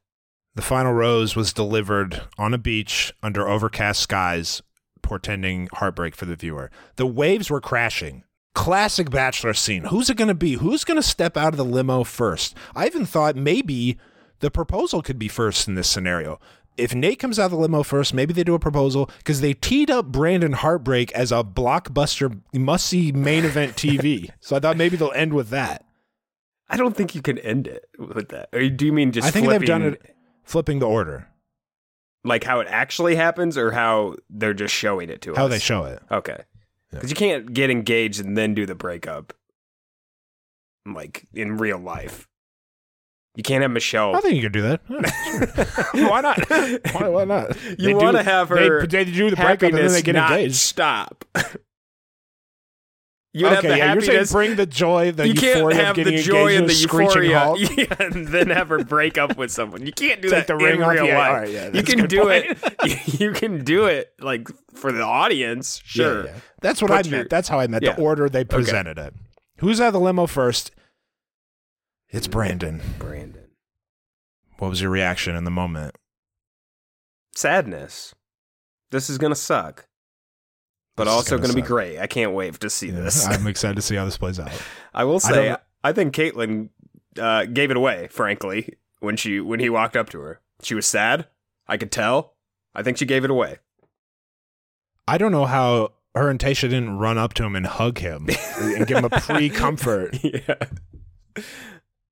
The final rose was delivered on a beach under overcast skies, portending heartbreak for the viewer. The waves were crashing. Classic bachelor scene. Who's it going to be? Who's going to step out of the limo first? I even thought maybe the proposal could be first in this scenario. If Nate comes out of the limo first, maybe they do a proposal because they teed up Brandon Heartbreak as a blockbuster must see main event TV. so I thought maybe they'll end with that. I don't think you can end it with that. Or do you mean just I think they've done flipping, it flipping the order, like how it actually happens or how they're just showing it to us? how they show it. Okay. Because you can't get engaged and then do the breakup. Like in real life. You can't have Michelle. I think you could do that. Yeah, why not? Why, why not? You wanna have they- her They, do the breakup and then they get engaged. Stop. You would okay, have the yeah, you're saying happiness. bring the joy, the you can't have of getting the joy and the to a screeching euphoria, yeah, and then ever break up with someone. You can't do Take that the ring in off, real yeah, life. all right, yeah, you can do point. it. You can do it like for the audience, sure. yeah. That's what Put I meant. That's how I meant Yeah. the order they presented it. Who's out of the limo first? It's Brandon. Brandon, What was your reaction in the moment? sadness. This is gonna suck, but This also gonna gonna, be great. I can't wait to see this. I'm excited to see how this plays out. I will say, don't- I, think Kaitlyn uh, gave it away. Frankly, when she when he walked up to her, she was sad. I could tell. I think she gave it away. I don't know how her and Tayshia didn't run up to him and hug him and give him a pre comfort. yeah.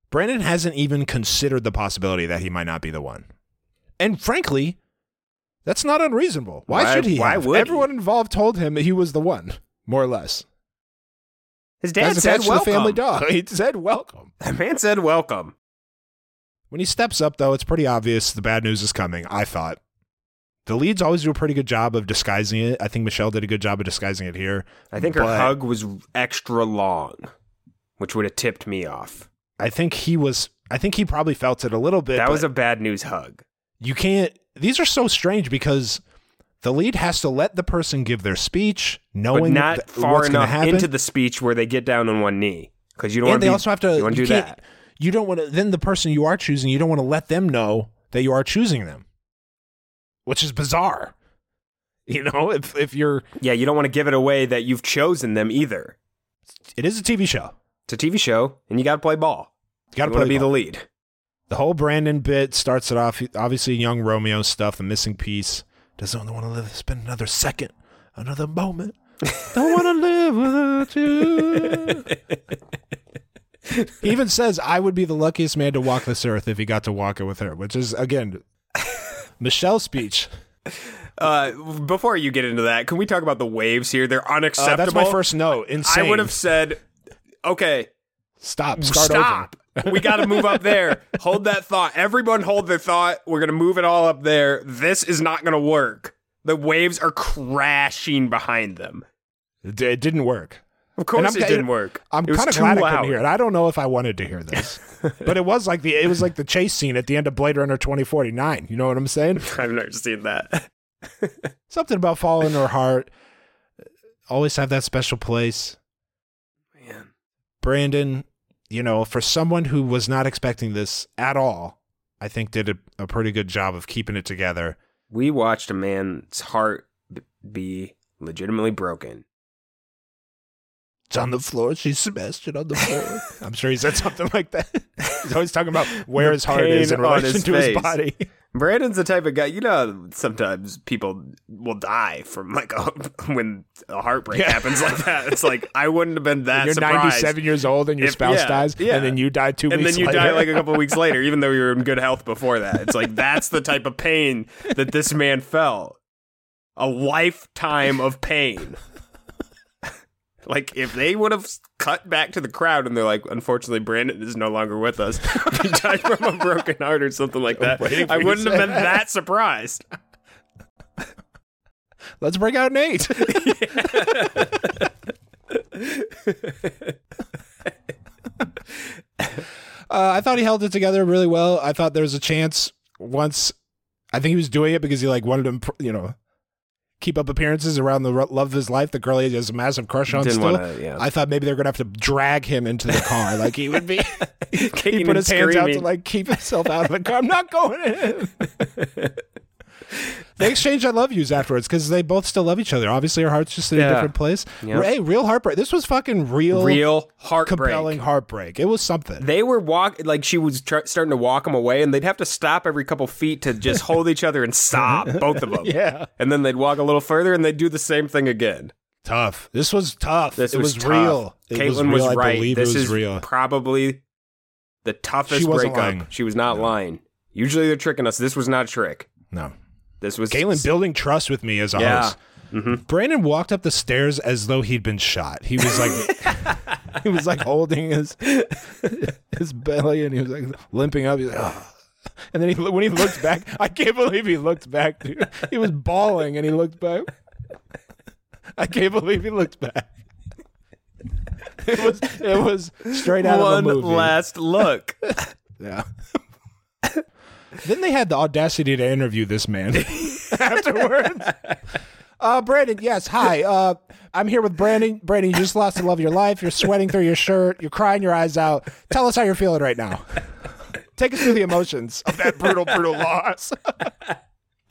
Brandon hasn't even considered the possibility that he might not be the one. And frankly, that's not unreasonable. Why, Why- should he? why have? would he? Everyone involved told him that he was the one, more or less. His dad As said to welcome. the family dog. He said welcome. The man said welcome. When he steps up, though, it's pretty obvious the bad news is coming. I thought the leads always do a pretty good job of disguising it. I think Michelle did a good job of disguising it here. I think her hug was extra long, which would have tipped me off. I think he was. I think he probably felt it a little bit. that was a bad news hug. you can't. These are so strange because the lead has to let the person give their speech, knowing but not th- far enough happen. into the speech where they get down on one knee because you don't and want they to. also have to. You want to do that? You don't want to. Then the person you are choosing, you don't want to let them know that you are choosing them, which is bizarre. You know, if if you're, Yeah, you don't want to give it away that you've chosen them either. it is a TV show. It's a TV show, and you got to play ball. You got to you want play to be the lead. The whole Brandon bit starts it off. Obviously, young Romeo stuff, the missing piece. Doesn't want to live, spend another second, another moment. Don't want to live without you. he even says, "I would be the luckiest man to walk this earth if he got to walk it with her," which is again Michelle's speech. Uh, before you get into that, can we talk about the waves here? They're Uh, unacceptable. that's my first note. Insane. I would have said, okay, stop. Start stop. We got to move up there. Hold that thought. Everyone hold their thought. We're going to move it all up there. This is not going to work. The waves are crashing behind them. It, it didn't work. Of course, it didn't work. I'm kind of glad I loud. couldn't hear it. I don't know if I wanted to hear this, but it was like the it was like the chase scene at the end of Blade Runner 2049. You know what I'm saying? I've never seen that. Something about following her heart. Always have that special place. Man, Brandon, you know, for someone who was not expecting this at all, I think did a, a pretty good job of keeping it together. we watched a man's heart b- be legitimately broken. It's on the floor. She smashed it on the floor. I'm sure he said something like that. He's always talking about where The his heart is in relation his to his body. Brandon's the type of guy, you know, sometimes people will die from like a, when a heartbreak Yeah. happens like that. It's like, I wouldn't have been that When you're surprised. 97 years old and your If- spouse yeah, dies, yeah. and then you die two and then you later. die like a couple weeks later, even though you were in good health before that. It's like that's the type of pain that this man felt. A lifetime of pain. Like if they would have cut back to the crowd and they're like, unfortunately, Brandon is no longer with us. he died from a broken heart or something like that. I wouldn't have been that. that surprised. Let's break out Nate. uh, I thought he held it together really well. I thought there was a chance once. I think he was doing it because he like wanted to, imp- you know, keep up appearances around the love of his life. The girl he has a massive crush on. Didn't still, wanna- yeah. I thought maybe they're gonna have to drag him into the car. like he would be. he Kicking put his hands out to like keep himself out of the car. I'm not going in. they exchanged I love yous afterwards because they both still love each other. Obviously, our hearts just in a different place. Yep. Hey, real heartbreak. This was fucking real, Real heartbreak. compelling heartbreak. It was something. They were walk like she was tr- starting to walk him away, and they'd have to stop every couple feet to just hold each other and sob, both of them. Yeah. and then they'd walk a little further, and they'd do the same thing again. tough. This was tough. This it was, was, tough. real. It Kaitlyn was, was, real. I right. believe this was is real. probably the toughest She breakup. lying. She was not lying. Usually they're tricking us. This was not a trick. No. This was Galen building trust with me as a Yeah. host. Mm-hmm. Brandon walked up the stairs as though he'd been shot. He was like, he was like holding his his belly, and he was like limping up. He's like, "Ugh." and then he when he looked back, I can't believe he looked back. Dude. He was bawling, and he looked back. I can't believe he looked back. It was it was straight out One of a movie. One last look. Yeah. Then they had the audacity to interview this man afterwards. Uh, Brandon, yes, hi. Uh, I'm here with Brandon. Brandon, you just lost the love of your life. You're sweating through your shirt. You're crying your eyes out. Tell us how you're feeling right now. Take us through the emotions of that brutal, brutal loss.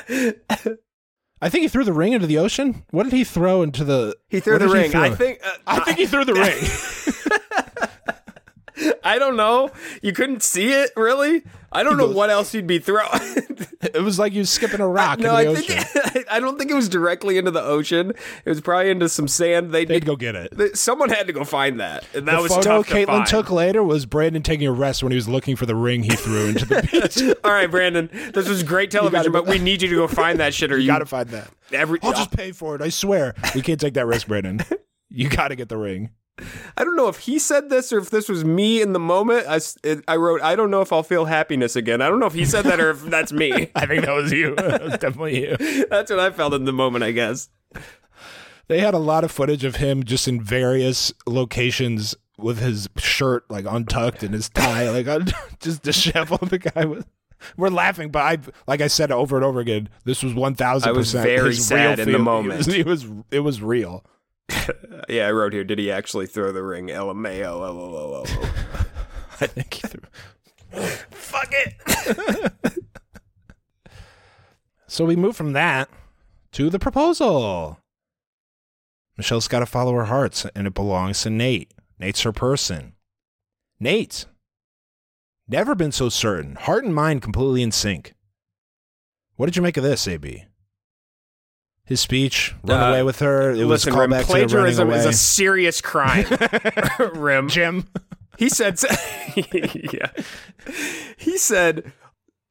I think he threw the ring into the ocean. What did he throw into the? He threw the ring. throw? I think. Uh, I think he threw the ring. I don't know. You couldn't see it really. I don't know what else you'd be throwing. It was like you was skipping a rock no, in the I ocean. think I don't think it was directly into the ocean. It was probably into some sand. They They'd go get it. They- Someone had to go find that, and that the was photo tough to Kaitlyn find. took later was Brandon taking a rest when he was looking for the ring he threw into the beach. All right, Brandon, this was great television, gotta- but we need you to go find that shit, or you, you got to find that. every. I'll just pay for it. I swear. We can't take that risk, Brandon. You got to get the ring. I don't know if he said this or if this was me in the moment. I, s- it- I wrote, I don't know if I'll feel happiness again. I don't know if he said that or if that's me. I think that was you. that was definitely you. That's what I felt in the moment, I guess. They had a lot of footage of him just in various locations with his shirt like untucked and his tie like un- just disheveled. The guy was. We're laughing, but I, like I said over and over again, this was one thousand I was percent. very his sad real in the moment. It was, it was, it was real. Yeah, I wrote here, did he actually throw the ring? LMAO, LOLOLO. I think he threw. Fuck it. So we move from that to the proposal. Michelle's got to follow her hearts, and it belongs to Nate. Nate's her person. Nate, never been so certain. Heart and mind completely in sync. What did you make of this, AB? His speech, run Uh, away with her. It Listen, was Rim, callback to the running plagiarism is away. a serious crime. Rim. Jim. He said, yeah. He said,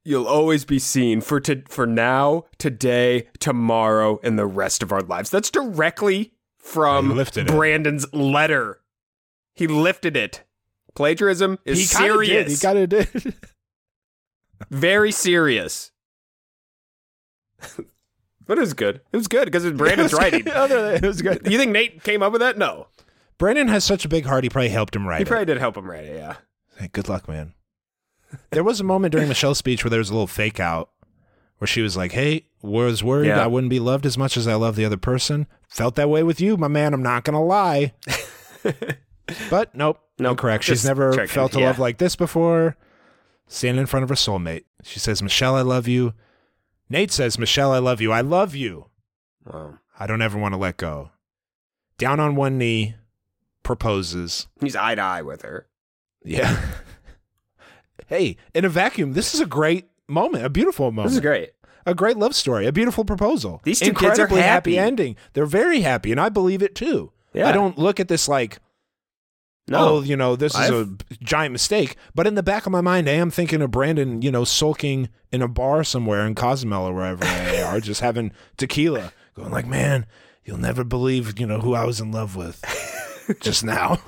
you'll always be seen for to, for now, today, tomorrow, and the rest of our lives. That's directly from He lifted it. Brandon's letter. He lifted it. Plagiarism is He kinda serious. Did. He kind of did. Very serious. But it was good. It was good because it's Brandon's writing. Other than- it was good. You think Nate came up with that? No. Brandon has such a big heart. He probably helped him write He it. probably did help him write it, yeah. Hey, good luck, man. There was a moment during Michelle's speech where there was a little fake out where she was like, Hey, was worried Yeah. I wouldn't be loved as much as I love the other person. Felt that way with you, my man. I'm not going to lie. but nope. Nope, Incorrect. She's just never checking, felt a yeah. love like this before. Standing in front of her soulmate. She says, Michelle, I love you. Nate says, Michelle, I love you. I love you. Wow. I don't ever want to let go. Down on one knee, proposes. He's eye to eye with her. Yeah. hey, in a vacuum, this is a great moment, a beautiful moment. This is great. A great love story, a beautiful proposal. These two kids are Incredibly happy happy. ending. They're very happy, and I believe it too. Yeah. I don't look at this like, No. oh, you know, this is a I've- giant mistake. But in the back of my mind, I am thinking of Brandon, you know, sulking in a bar somewhere in Cozumel or wherever they are, just having tequila, going like, man, you'll never believe, you know, who I was in love with just now.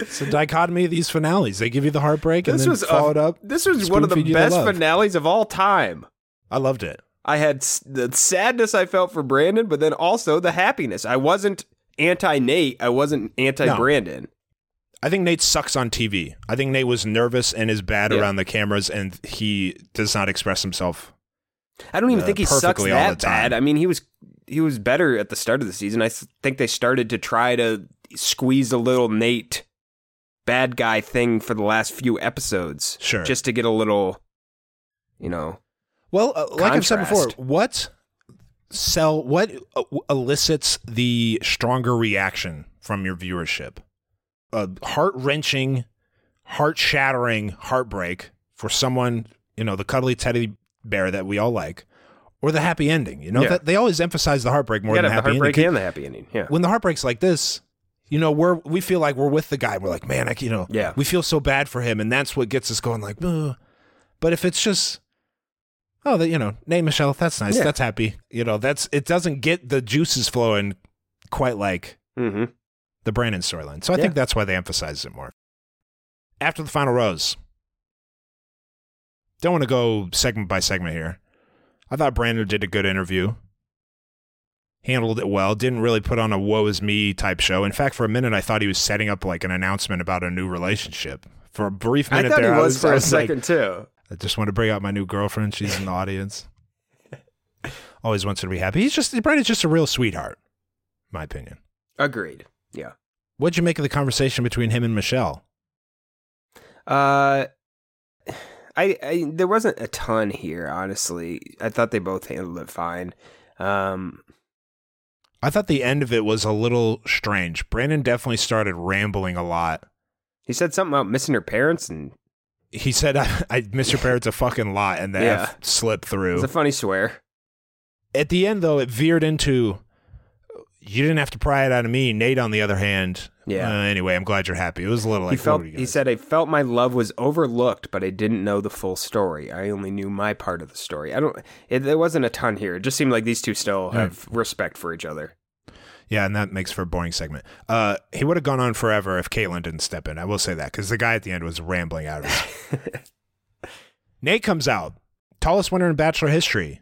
it's a dichotomy of these finales. They give you the heartbreak and this then was follow a- up. This was one of the spoon-feed the best finales of all time. I loved it. I had s- the sadness I felt for Brandon, but then also the happiness. I wasn't anti Nate. I wasn't anti Brandon. I think Nate sucks on TV. I think Nate was nervous and is bad Yeah. around the cameras, and he does not express himself. I don't even Uh, think he sucks that the time. bad. I mean, he was he was better at the start of the season. I think they started to try to squeeze a little Nate bad guy thing for the last few episodes, Sure. just to get a little, you know. Well, uh, like I've said before, what sell what uh, elicits the stronger reaction from your viewership? A heart wrenching, heart shattering heartbreak for someone, you know, the cuddly teddy bear that we all like, or the happy ending. You know, Yeah. that they always emphasize the heartbreak more than the have the happy heartbreak ending. and the happy ending. Yeah. when the heartbreak's like this, you know, we're we feel like we're with the guy. We're like, man, I, you know, Yeah. we feel so bad for him, and that's what gets us going. Like, "Ugh." but if it's just oh, that you know, Nate Michelle, that's nice, Yeah. that's happy. You know, that's it doesn't get the juices flowing quite like Mm-hmm. the Brandon storyline. So I Yeah. think that's why they emphasize it more. After the final rose, don't want to go segment by segment here. I thought Brandon did a good interview, handled it well, didn't really put on a woe is me type show. In fact, for a minute, I thought he was setting up like an announcement about a new relationship. For a brief I minute thought there, he I was, was, for I a was like, second too. I just want to bring out my new girlfriend. She's in the audience. Always wants her to be happy. He's just Brandon's just a real sweetheart, in my opinion. Agreed. Yeah. What'd you make of the conversation between him and Michelle? Uh, I, I there wasn't a ton here, honestly. I thought they both handled it fine. Um, I thought the end of it was a little strange. Brandon definitely started rambling a lot. he said something about missing her parents, and He said, I, I a fucking lot, and the Yeah. F slipped through. It's a funny swear. At the end, though, it veered into, you didn't have to pry it out of me. Nate, on the other hand, Yeah. uh, anyway, I'm glad you're happy. It was a little like, he felt. what were you He said, "I felt my love was overlooked, but I didn't know the full story. I only knew my part of the story. I don't. It, there wasn't a ton here. It just seemed like these two still have respect for each other. Yeah, and that makes for a boring segment. Uh, he would have gone on forever if Kaitlyn didn't step in. I will say that because the guy at the end was rambling out of it. Nate comes out, tallest winner in Bachelor history.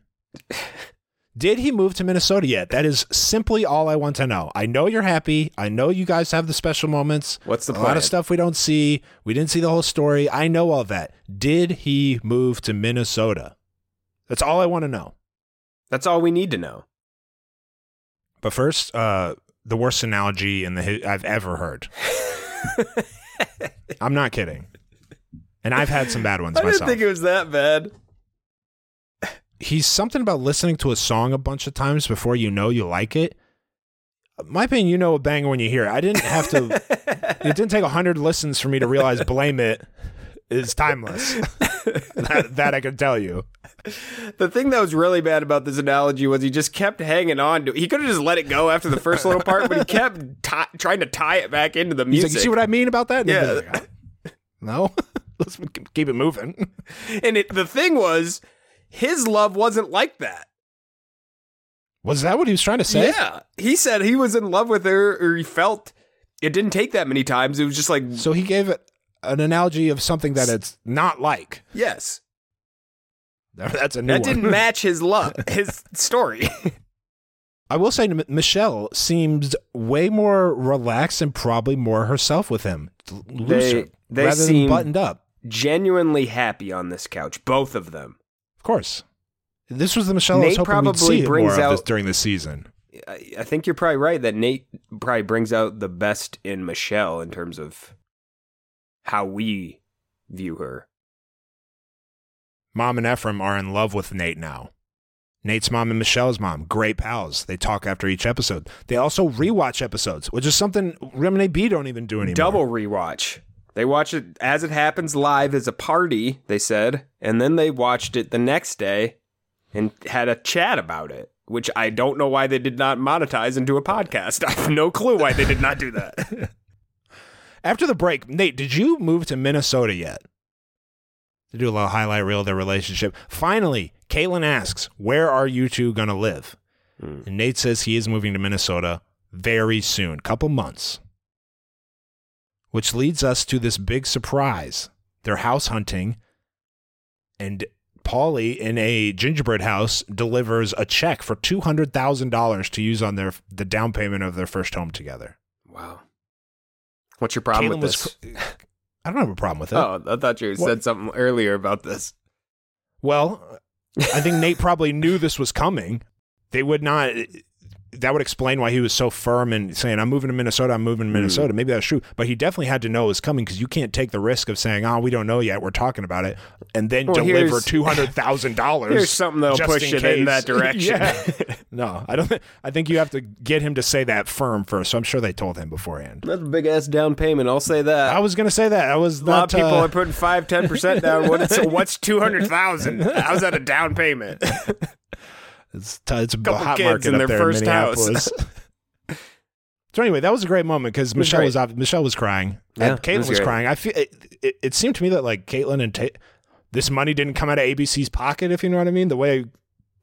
Did he move to Minnesota yet? That is simply all I want to know. I know you're happy. I know you guys have the special moments. What's the a lot of stuff we don't see. We didn't see the whole story. I know all that. Did he move to Minnesota? That's all I want to know. That's all we need to know. But first, uh, the worst analogy in the I've ever heard. I'm not kidding. And I've had some bad ones I didn't think it was that bad. He's something about listening to a song a bunch of times before you know you like it. My opinion, you know a banger when you hear it. I didn't have to. it didn't take hundred listens for me to realize "Blame It" is timeless. that, that I can tell you. The thing that was really bad about this analogy was he just kept hanging on to. It. He could have just let it go after the first little part, but he kept ti trying to tie it back into the music. like, "You see what I mean about that?" And Yeah. Like, "Ah, no, let's keep it moving. and it, the thing was, his love wasn't like that. Was that what he was trying to say? Yeah, he said he was in love with her, or he felt it didn't take that many times. It was just like, So he gave it an analogy of something that it's not like. yes, That's a new that one. didn't match his love, his story. I will say, M- Michelle seems way more relaxed and probably more herself with him, looser, they rather seem- than buttoned up. Genuinely happy on this couch, both of them. Of course, this was the Michelle I was Nate hoping we'd probably see brings more of this out- during the season. I, I think you're probably right that Nate probably brings out the best in Michelle in terms of how we view her. Mom and Ephraim are in love with Nate now. Nate's mom and Michelle's mom, great pals. They talk after each episode. They also rewatch episodes, which is something Rem and B don't even do anymore. Double rewatch. They watch it as it happens live as a party, they said, and then they watched it the next day and had a chat about it, which I don't know why they did not monetize into a podcast. I have no clue why they did not do that. After the break, Nate, did you move to Minnesota yet? To do a little highlight reel of their relationship. Finally, Kaitlyn asks, Where are you two going to live? Hmm. And Nate says he is moving to Minnesota very soon, couple months. Which leads us to this big surprise. They're house hunting, and Paulie in a gingerbread house delivers a check for two hundred thousand dollars to use on their the down payment of their first home together. wow. What's your problem Kaitlyn with this? was. I don't have a problem with it. oh, I thought you What? said something earlier about this. Well, I think Nate probably knew this was coming. They would not. That would explain why he was so firm and saying, "I'm moving to Minnesota. I'm moving to Hmm. Minnesota." Maybe that's true, but he definitely had to know it was coming because you can't take the risk of saying, "Oh, we don't know yet. We're talking about it," and then Well, deliver two hundred thousand dollars. Here's something that'll push in it in that direction. No, I don't. Think, I think you have to get him to say that firm first. So I'm sure they told him beforehand. That's a big ass down payment. I'll say that. I was gonna say that. I was a lot of people uh, are putting five, ten percent down. What is, what's two hundred thousand? How's that a down payment? It's, t- it's a Couple hot kids market in up their there first in house. So anyway, that was a great moment because Michelle was Michelle was crying. Yeah, and Kaitlyn was was crying. I feel it, it, it seemed to me that like Kaitlyn and Ta- this money didn't come out of ABC's pocket, if you know what I mean. The way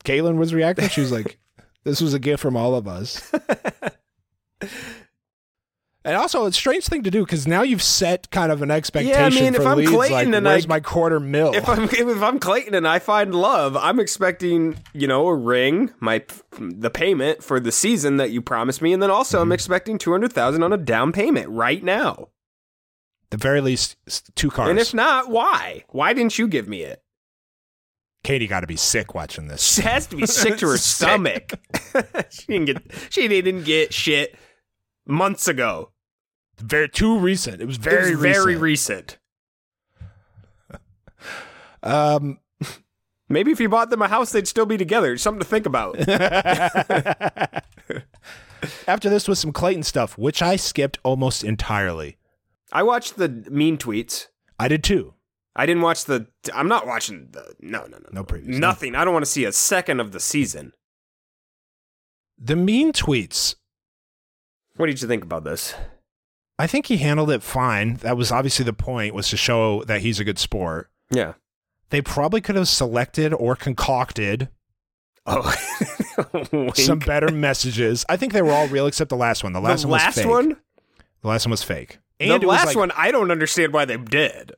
Kaitlyn was reacting, she was like, "This was a gift from all of us." And also, a strange thing to do because now you've set kind of an expectation Yeah, I mean, if I'm leads. Clayton like, and where's I- my quarter mil? If I'm if I'm Clayton and I find love, I'm expecting you know a ring, my the payment for the season that you promised me, and then also Mm-hmm. I'm expecting two hundred thousand on a down payment right now. the very least, two cars. And if not, why? Why didn't you give me it? Katie got to be sick watching this. She has to be sick to her Sick. stomach. she didn't get she didn't get shit months ago. Very too recent. It was It very was very recent. recent. um, Maybe if you bought them a house, they'd still be together. It's something to think about. after this was some Clayton stuff, which I skipped almost entirely. I watched the mean tweets. I did too. I didn't watch the. I'm not watching the. No, no, no. No previews. Nothing. I don't want to see a second of the season. The mean tweets. What did you think about this? I think he handled it fine. That was obviously the point was to show that he's a good sport. Yeah. They probably could have selected or concocted Oh, some better messages. I think they were all real except the last one. The last the one was last fake. one. The last one was fake. And the last like- one, I don't understand why they did.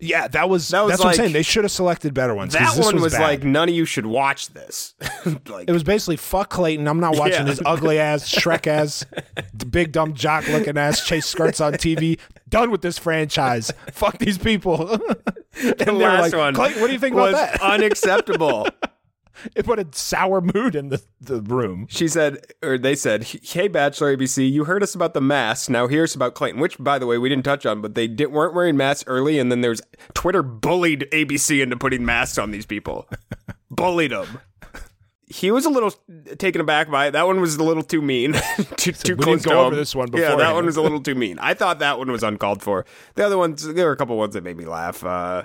Yeah, that was, That was that's what I'm saying. They should have selected better ones. That this one was, bad. like, none of you should watch this. like, It was basically fuck Clayton. I'm not watching Yeah. his ugly ass, Shrek ass, big dumb jock looking ass chase skirts on TV. Done with this franchise. fuck these people. and the last like, one. Clayton, what do you think was about that? unacceptable. it put a sour mood in the, the room. She said, or they said, "Hey, Bachelor ABC, you heard us about the masks. Now here's about Clayton." Which, by the way, we didn't touch on, but they did, weren't wearing masks early, and then there's Twitter bullied ABC into putting masks on these people, bullied them. He was a little taken aback by it. That one was a little too mean, too, too "We close didn't go over this one Yeah, that one was a little too mean. I thought that one was uncalled for. The other ones, there were a couple ones that made me laugh. Uh,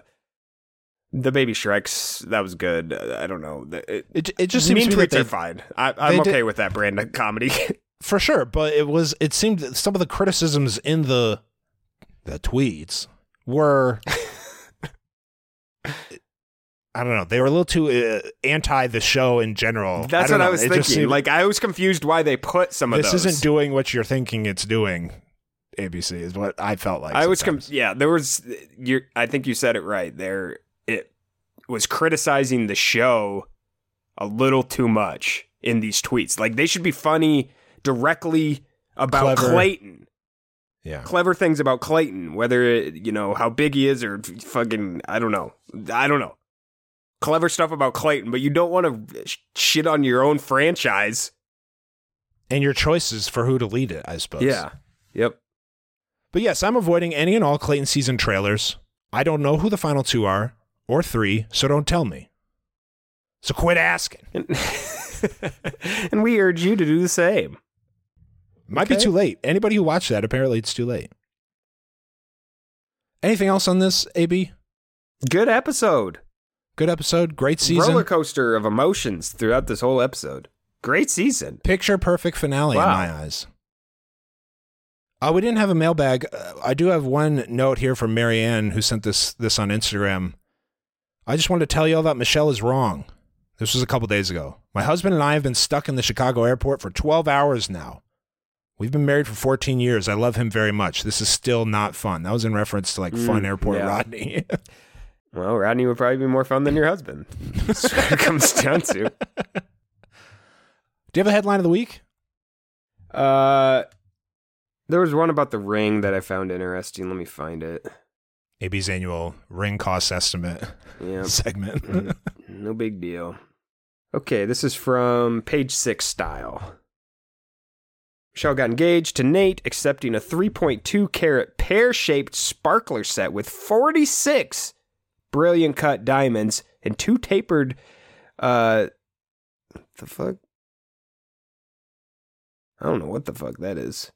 the baby Shreks, that was good. I don't know. It, It, it just seems mean to me tweets they, are fine. I, I'm okay did- with that brand of comedy. for sure, but it was. It seemed that some of the criticisms in the the tweets were. I don't know. They were a little too uh, anti the show in general. That's don't what I was It thinking. seemed- like I was confused why they put some of this those. isn't doing what you're thinking it's doing. ABC is what I felt like. I was com- yeah. There was you. I think you said it right. There was criticizing the show a little too much in these tweets. Like they should be funny directly about Clever. Clayton. yeah. Clever things about Clayton, whether it, you know how big he is or fucking I don't know. I don't know. Clever stuff about Clayton, but you don't want to sh- shit on your own franchise. And your choices for who to lead it, I suppose. Yeah. Yep. But yes, I'm avoiding any and all Clayton season trailers. I don't know who the final two are or three, so don't tell me. So quit asking. And, we urge you to do the same. Might be too late. Anybody who watched that, apparently it's too late. Anything else on this, AB? Good episode. Good episode, great season. Roller coaster of emotions throughout this whole episode. Great season. Picture perfect finale in my eyes. Uh, we didn't have a mailbag. Uh, I do have one note here from Marianne who sent this this on Instagram. I just wanted to tell you all that Michelle is wrong. This was a couple days ago. My husband and I have been stuck in the Chicago airport for 12 hours now. We've been married for 14 years. I love him very much. This is still not fun. That was in reference to like fun Mm, airport yeah. Rodney. Well, Rodney would probably be more fun than your husband. That's what it comes down to. do you have a headline of the week? Uh, there was one about the ring that I found interesting. Let me find it. AB's annual ring cost estimate segment. Mm, no big deal. Okay, this is from page six style. Michelle got engaged to Nate, accepting a 3.2 carat pear shaped sparkler set with 46 brilliant cut diamonds and two tapered. Uh, what the fuck? I don't know what the fuck that is.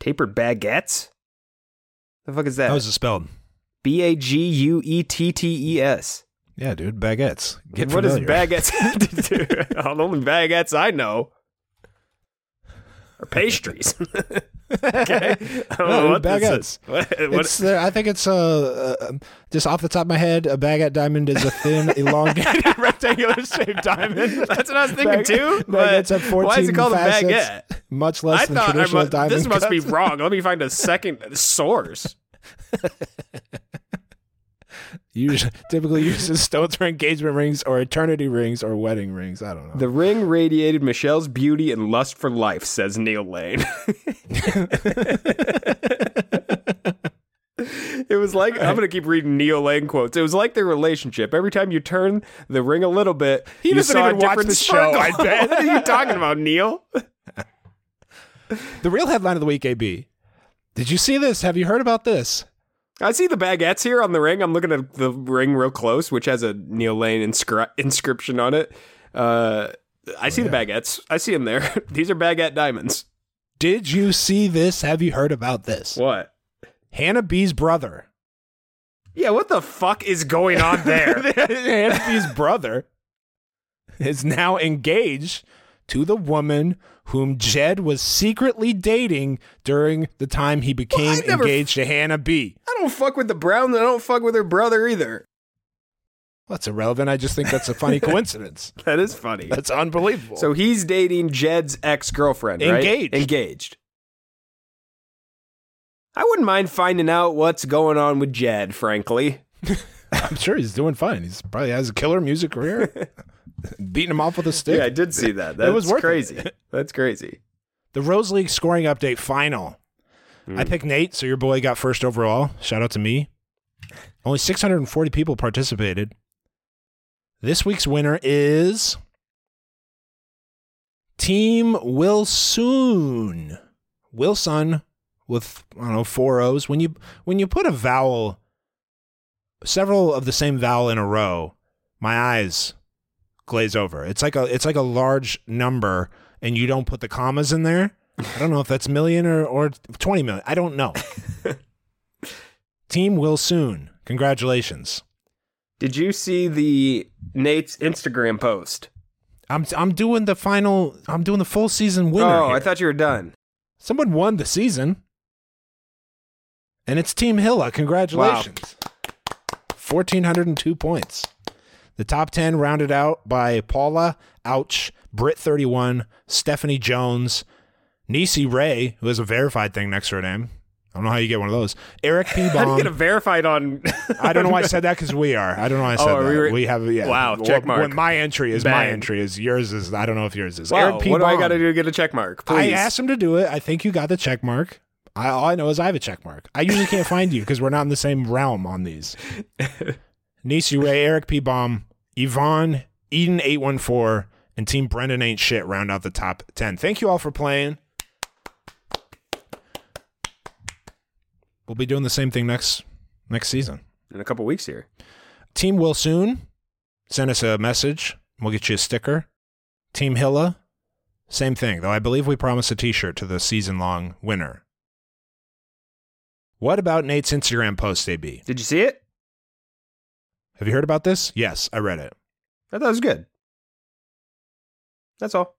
Tapered baguettes? The fuck is that? How is it spelled? B A G U E T T E S. Yeah, dude, baguettes. Get What does familiar. baguettes have to do? the only baguettes I know are pastries. okay. I don't know what Baguettes. is. What, what- It's uh, I think it's uh, uh, just off the top of my head, a baguette diamond is a thin, elongated, rectangular shaped diamond. that's what I was thinking Bag- too. but Baguettes have 14 why is it called facets, a baguette? Much less I than thought I traditional mu- diamond. this must be wrong. Let me find a second source. Usually, typically uses stones for engagement rings or eternity rings or wedding rings. I don't know. The ring radiated Michelle's beauty and lust for life, says Neil Lane. it was like I'm gonna keep reading Neil Lane quotes. It was like their relationship. Every time you turn the ring a little bit, He you doesn't saw even a watch the show, I bet. what are you talking about, Neil? the real headline of the week, AB. Did you see this? Have you heard about this? I see the baguettes here on the ring. I'm looking at the ring real close, which has a Neil Lane inscri- inscription on it. Uh, I see the baguettes. I see them there. These are baguette diamonds. Did you see this? Have you heard about this? What? Hannah B's brother. Yeah, what the fuck is going on there? Hannah B's brother is now engaged to the woman whom Jed was secretly dating during the time he became never- engaged to Hannah B. I don't fuck with the Brown. I don't fuck with her brother either. That's irrelevant. I just think that's a funny coincidence. That is funny. That's unbelievable. So he's dating Jed's ex girlfriend, right? Engaged. Engaged. I wouldn't mind finding out what's going on with Jed, frankly. I'm sure he's doing fine. He's probably has a killer music career. Beating him off with a stick. Yeah, I did see that. That was worth it. crazy. That's crazy. The Rose League scoring update final. I hmm. picked Nayte, so your boy got first overall. Shout out to me. Only 640 people participated. This week's winner is Team Wilson. Wilson with I don't know four O's. When you when you put a vowel, several of the same vowel in a row, my eyes glaze over. It's like a it's like a large number, and you don't put the commas in there. I don't know if that's million or or twenty million. I don't know. Team will soon. Congratulations. Did you see the Nayte's Instagram post? I'm I'm doing the final. I'm doing the full season winner. oh, here. I thought you were done. someone won the season, and it's Team Hilla. Congratulations. Wow. Fourteen hundred and two points. The top ten rounded out by Paula Ouch, Brit thirty one, Stephanie Jones, Nisi Ray, who has a verified thing next to her name. I don't know how you get one of those. Eric P. How do you get a verified on? I don't know why I said that because we are. I don't know why I said Oh, that. we We, were- have yeah. Wow, check mark. When my entry is my entry is yours is. I don't know if yours is. wow, Eric P. what do I got to do to get a check mark? Please. I asked him to do it. I think you got the check mark. I, all I know is I have a check mark. I usually can't find you because we're not in the same realm on these. Nisi Ray, Eric P. Baum, Yvonne, Eden eight one four, and Team Brendan ain't shit round out the top ten. Thank you all for playing. We'll be doing the same thing next next season. in a couple weeks here. Team will soon send us a message. We'll get you a sticker. Team Hilla, same thing, though I believe we promised a t shirt to the season long winner. What about Nayte's Instagram post, AB? Did you see it? Have you heard about this? Yes, I read it. I thought it was good. That's all.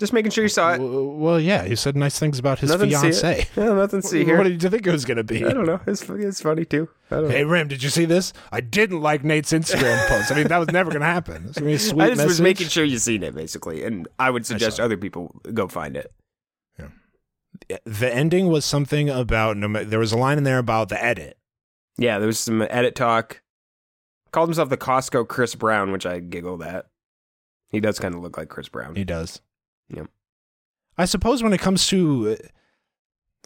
Just making sure you saw it. Well, yeah, he said nice things about his Nothing to fiance. Yeah, nothing to see here. What did you think it was going to be? I don't know. It's it's funny too. I don't know. Hey, Rim, did you see this? I didn't like Nayte's Instagram post. I mean, that was never going to happen. It's gonna be a sweet I just was message. making sure you seen it basically, and I would suggest it. other people go find it. Yeah. The ending was something about no there was a line in there about the edit Yeah, there was some edit talk. Called himself the Costco Chris Brown, which I giggled at. He does kind of look like Chris Brown. he does Yep. i suppose when it comes to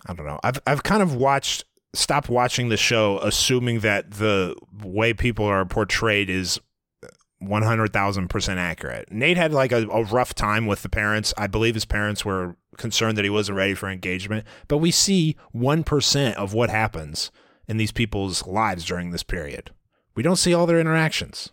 i don't know i've i've kind of watched stopped watching the show assuming that the way people are portrayed is 100,000% accurate. Nayte had like a, a rough time with the parents. I believe his parents were concerned that he wasn't ready for engagement, but we see 1% of what happens in these people's lives during this period. We don't see all their interactions.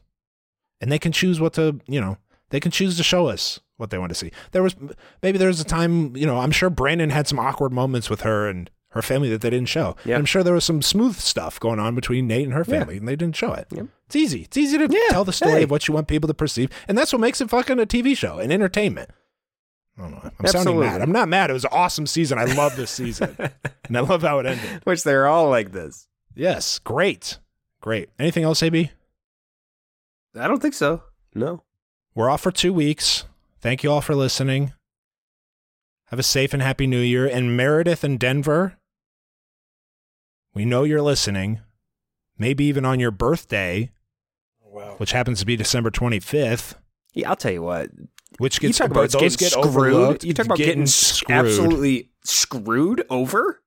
And they can choose what to, you know, they can choose to show us what they want to see. There was maybe there was a time, you know, I'm sure Brandon had some awkward moments with her and her family that they didn't show. Yeah. And I'm sure there was some smooth stuff going on between Nayte and her Yeah. family, and they didn't show it. Yep. It's easy. It's easy to Yeah, tell the story hey. of what you want people to perceive, and that's what makes it fucking a TV show and entertainment. I don't know. I'm sounding mad. I'm not mad. It was an awesome season. I love this season. and I love how it ended. Which they're all like this. Yes, great. Great. Anything else, AB? I don't think so. No. We're off for two weeks. Thank you all for listening. Have a safe and happy new year. And Meredith and Denver, we know you're listening. Maybe even on your birthday, oh, Wow. which happens to be December 25th, Yeah, I'll tell you what. which You gets talk about those getting get screwed. You talk about getting, screwed. absolutely screwed over.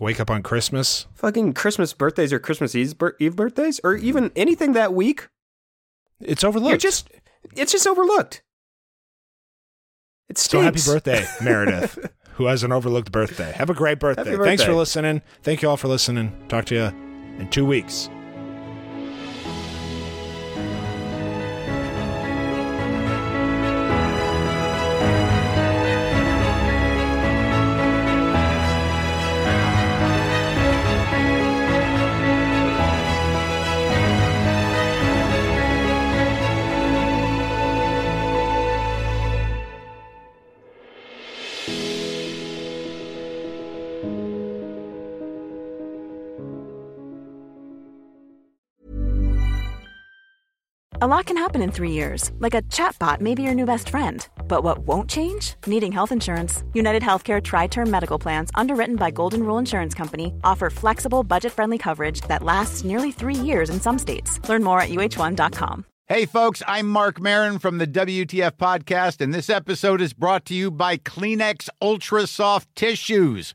Wake up on Christmas. Fucking Christmas birthdays or Christmas Eve, bir- Eve birthdays or even anything that week. It's overlooked. You're just it's just overlooked. It so happy birthday, Meredith, who has an overlooked birthday. Have a great birthday. Happy Thanks for listening. Thank you all for listening. Talk to you in two weeks. A lot can happen in three years, like a chatbot may be your new best friend. But what won't change? Needing health insurance. United Healthcare TriTerm Medical Plans, underwritten by Golden Rule Insurance Company, offer flexible, budget friendly coverage that lasts nearly three years in some states. Learn more at uh1.com. Hey, folks, I'm Marc Maron from the WTF Podcast, and this episode is brought to you by Kleenex Ultra Soft Tissues,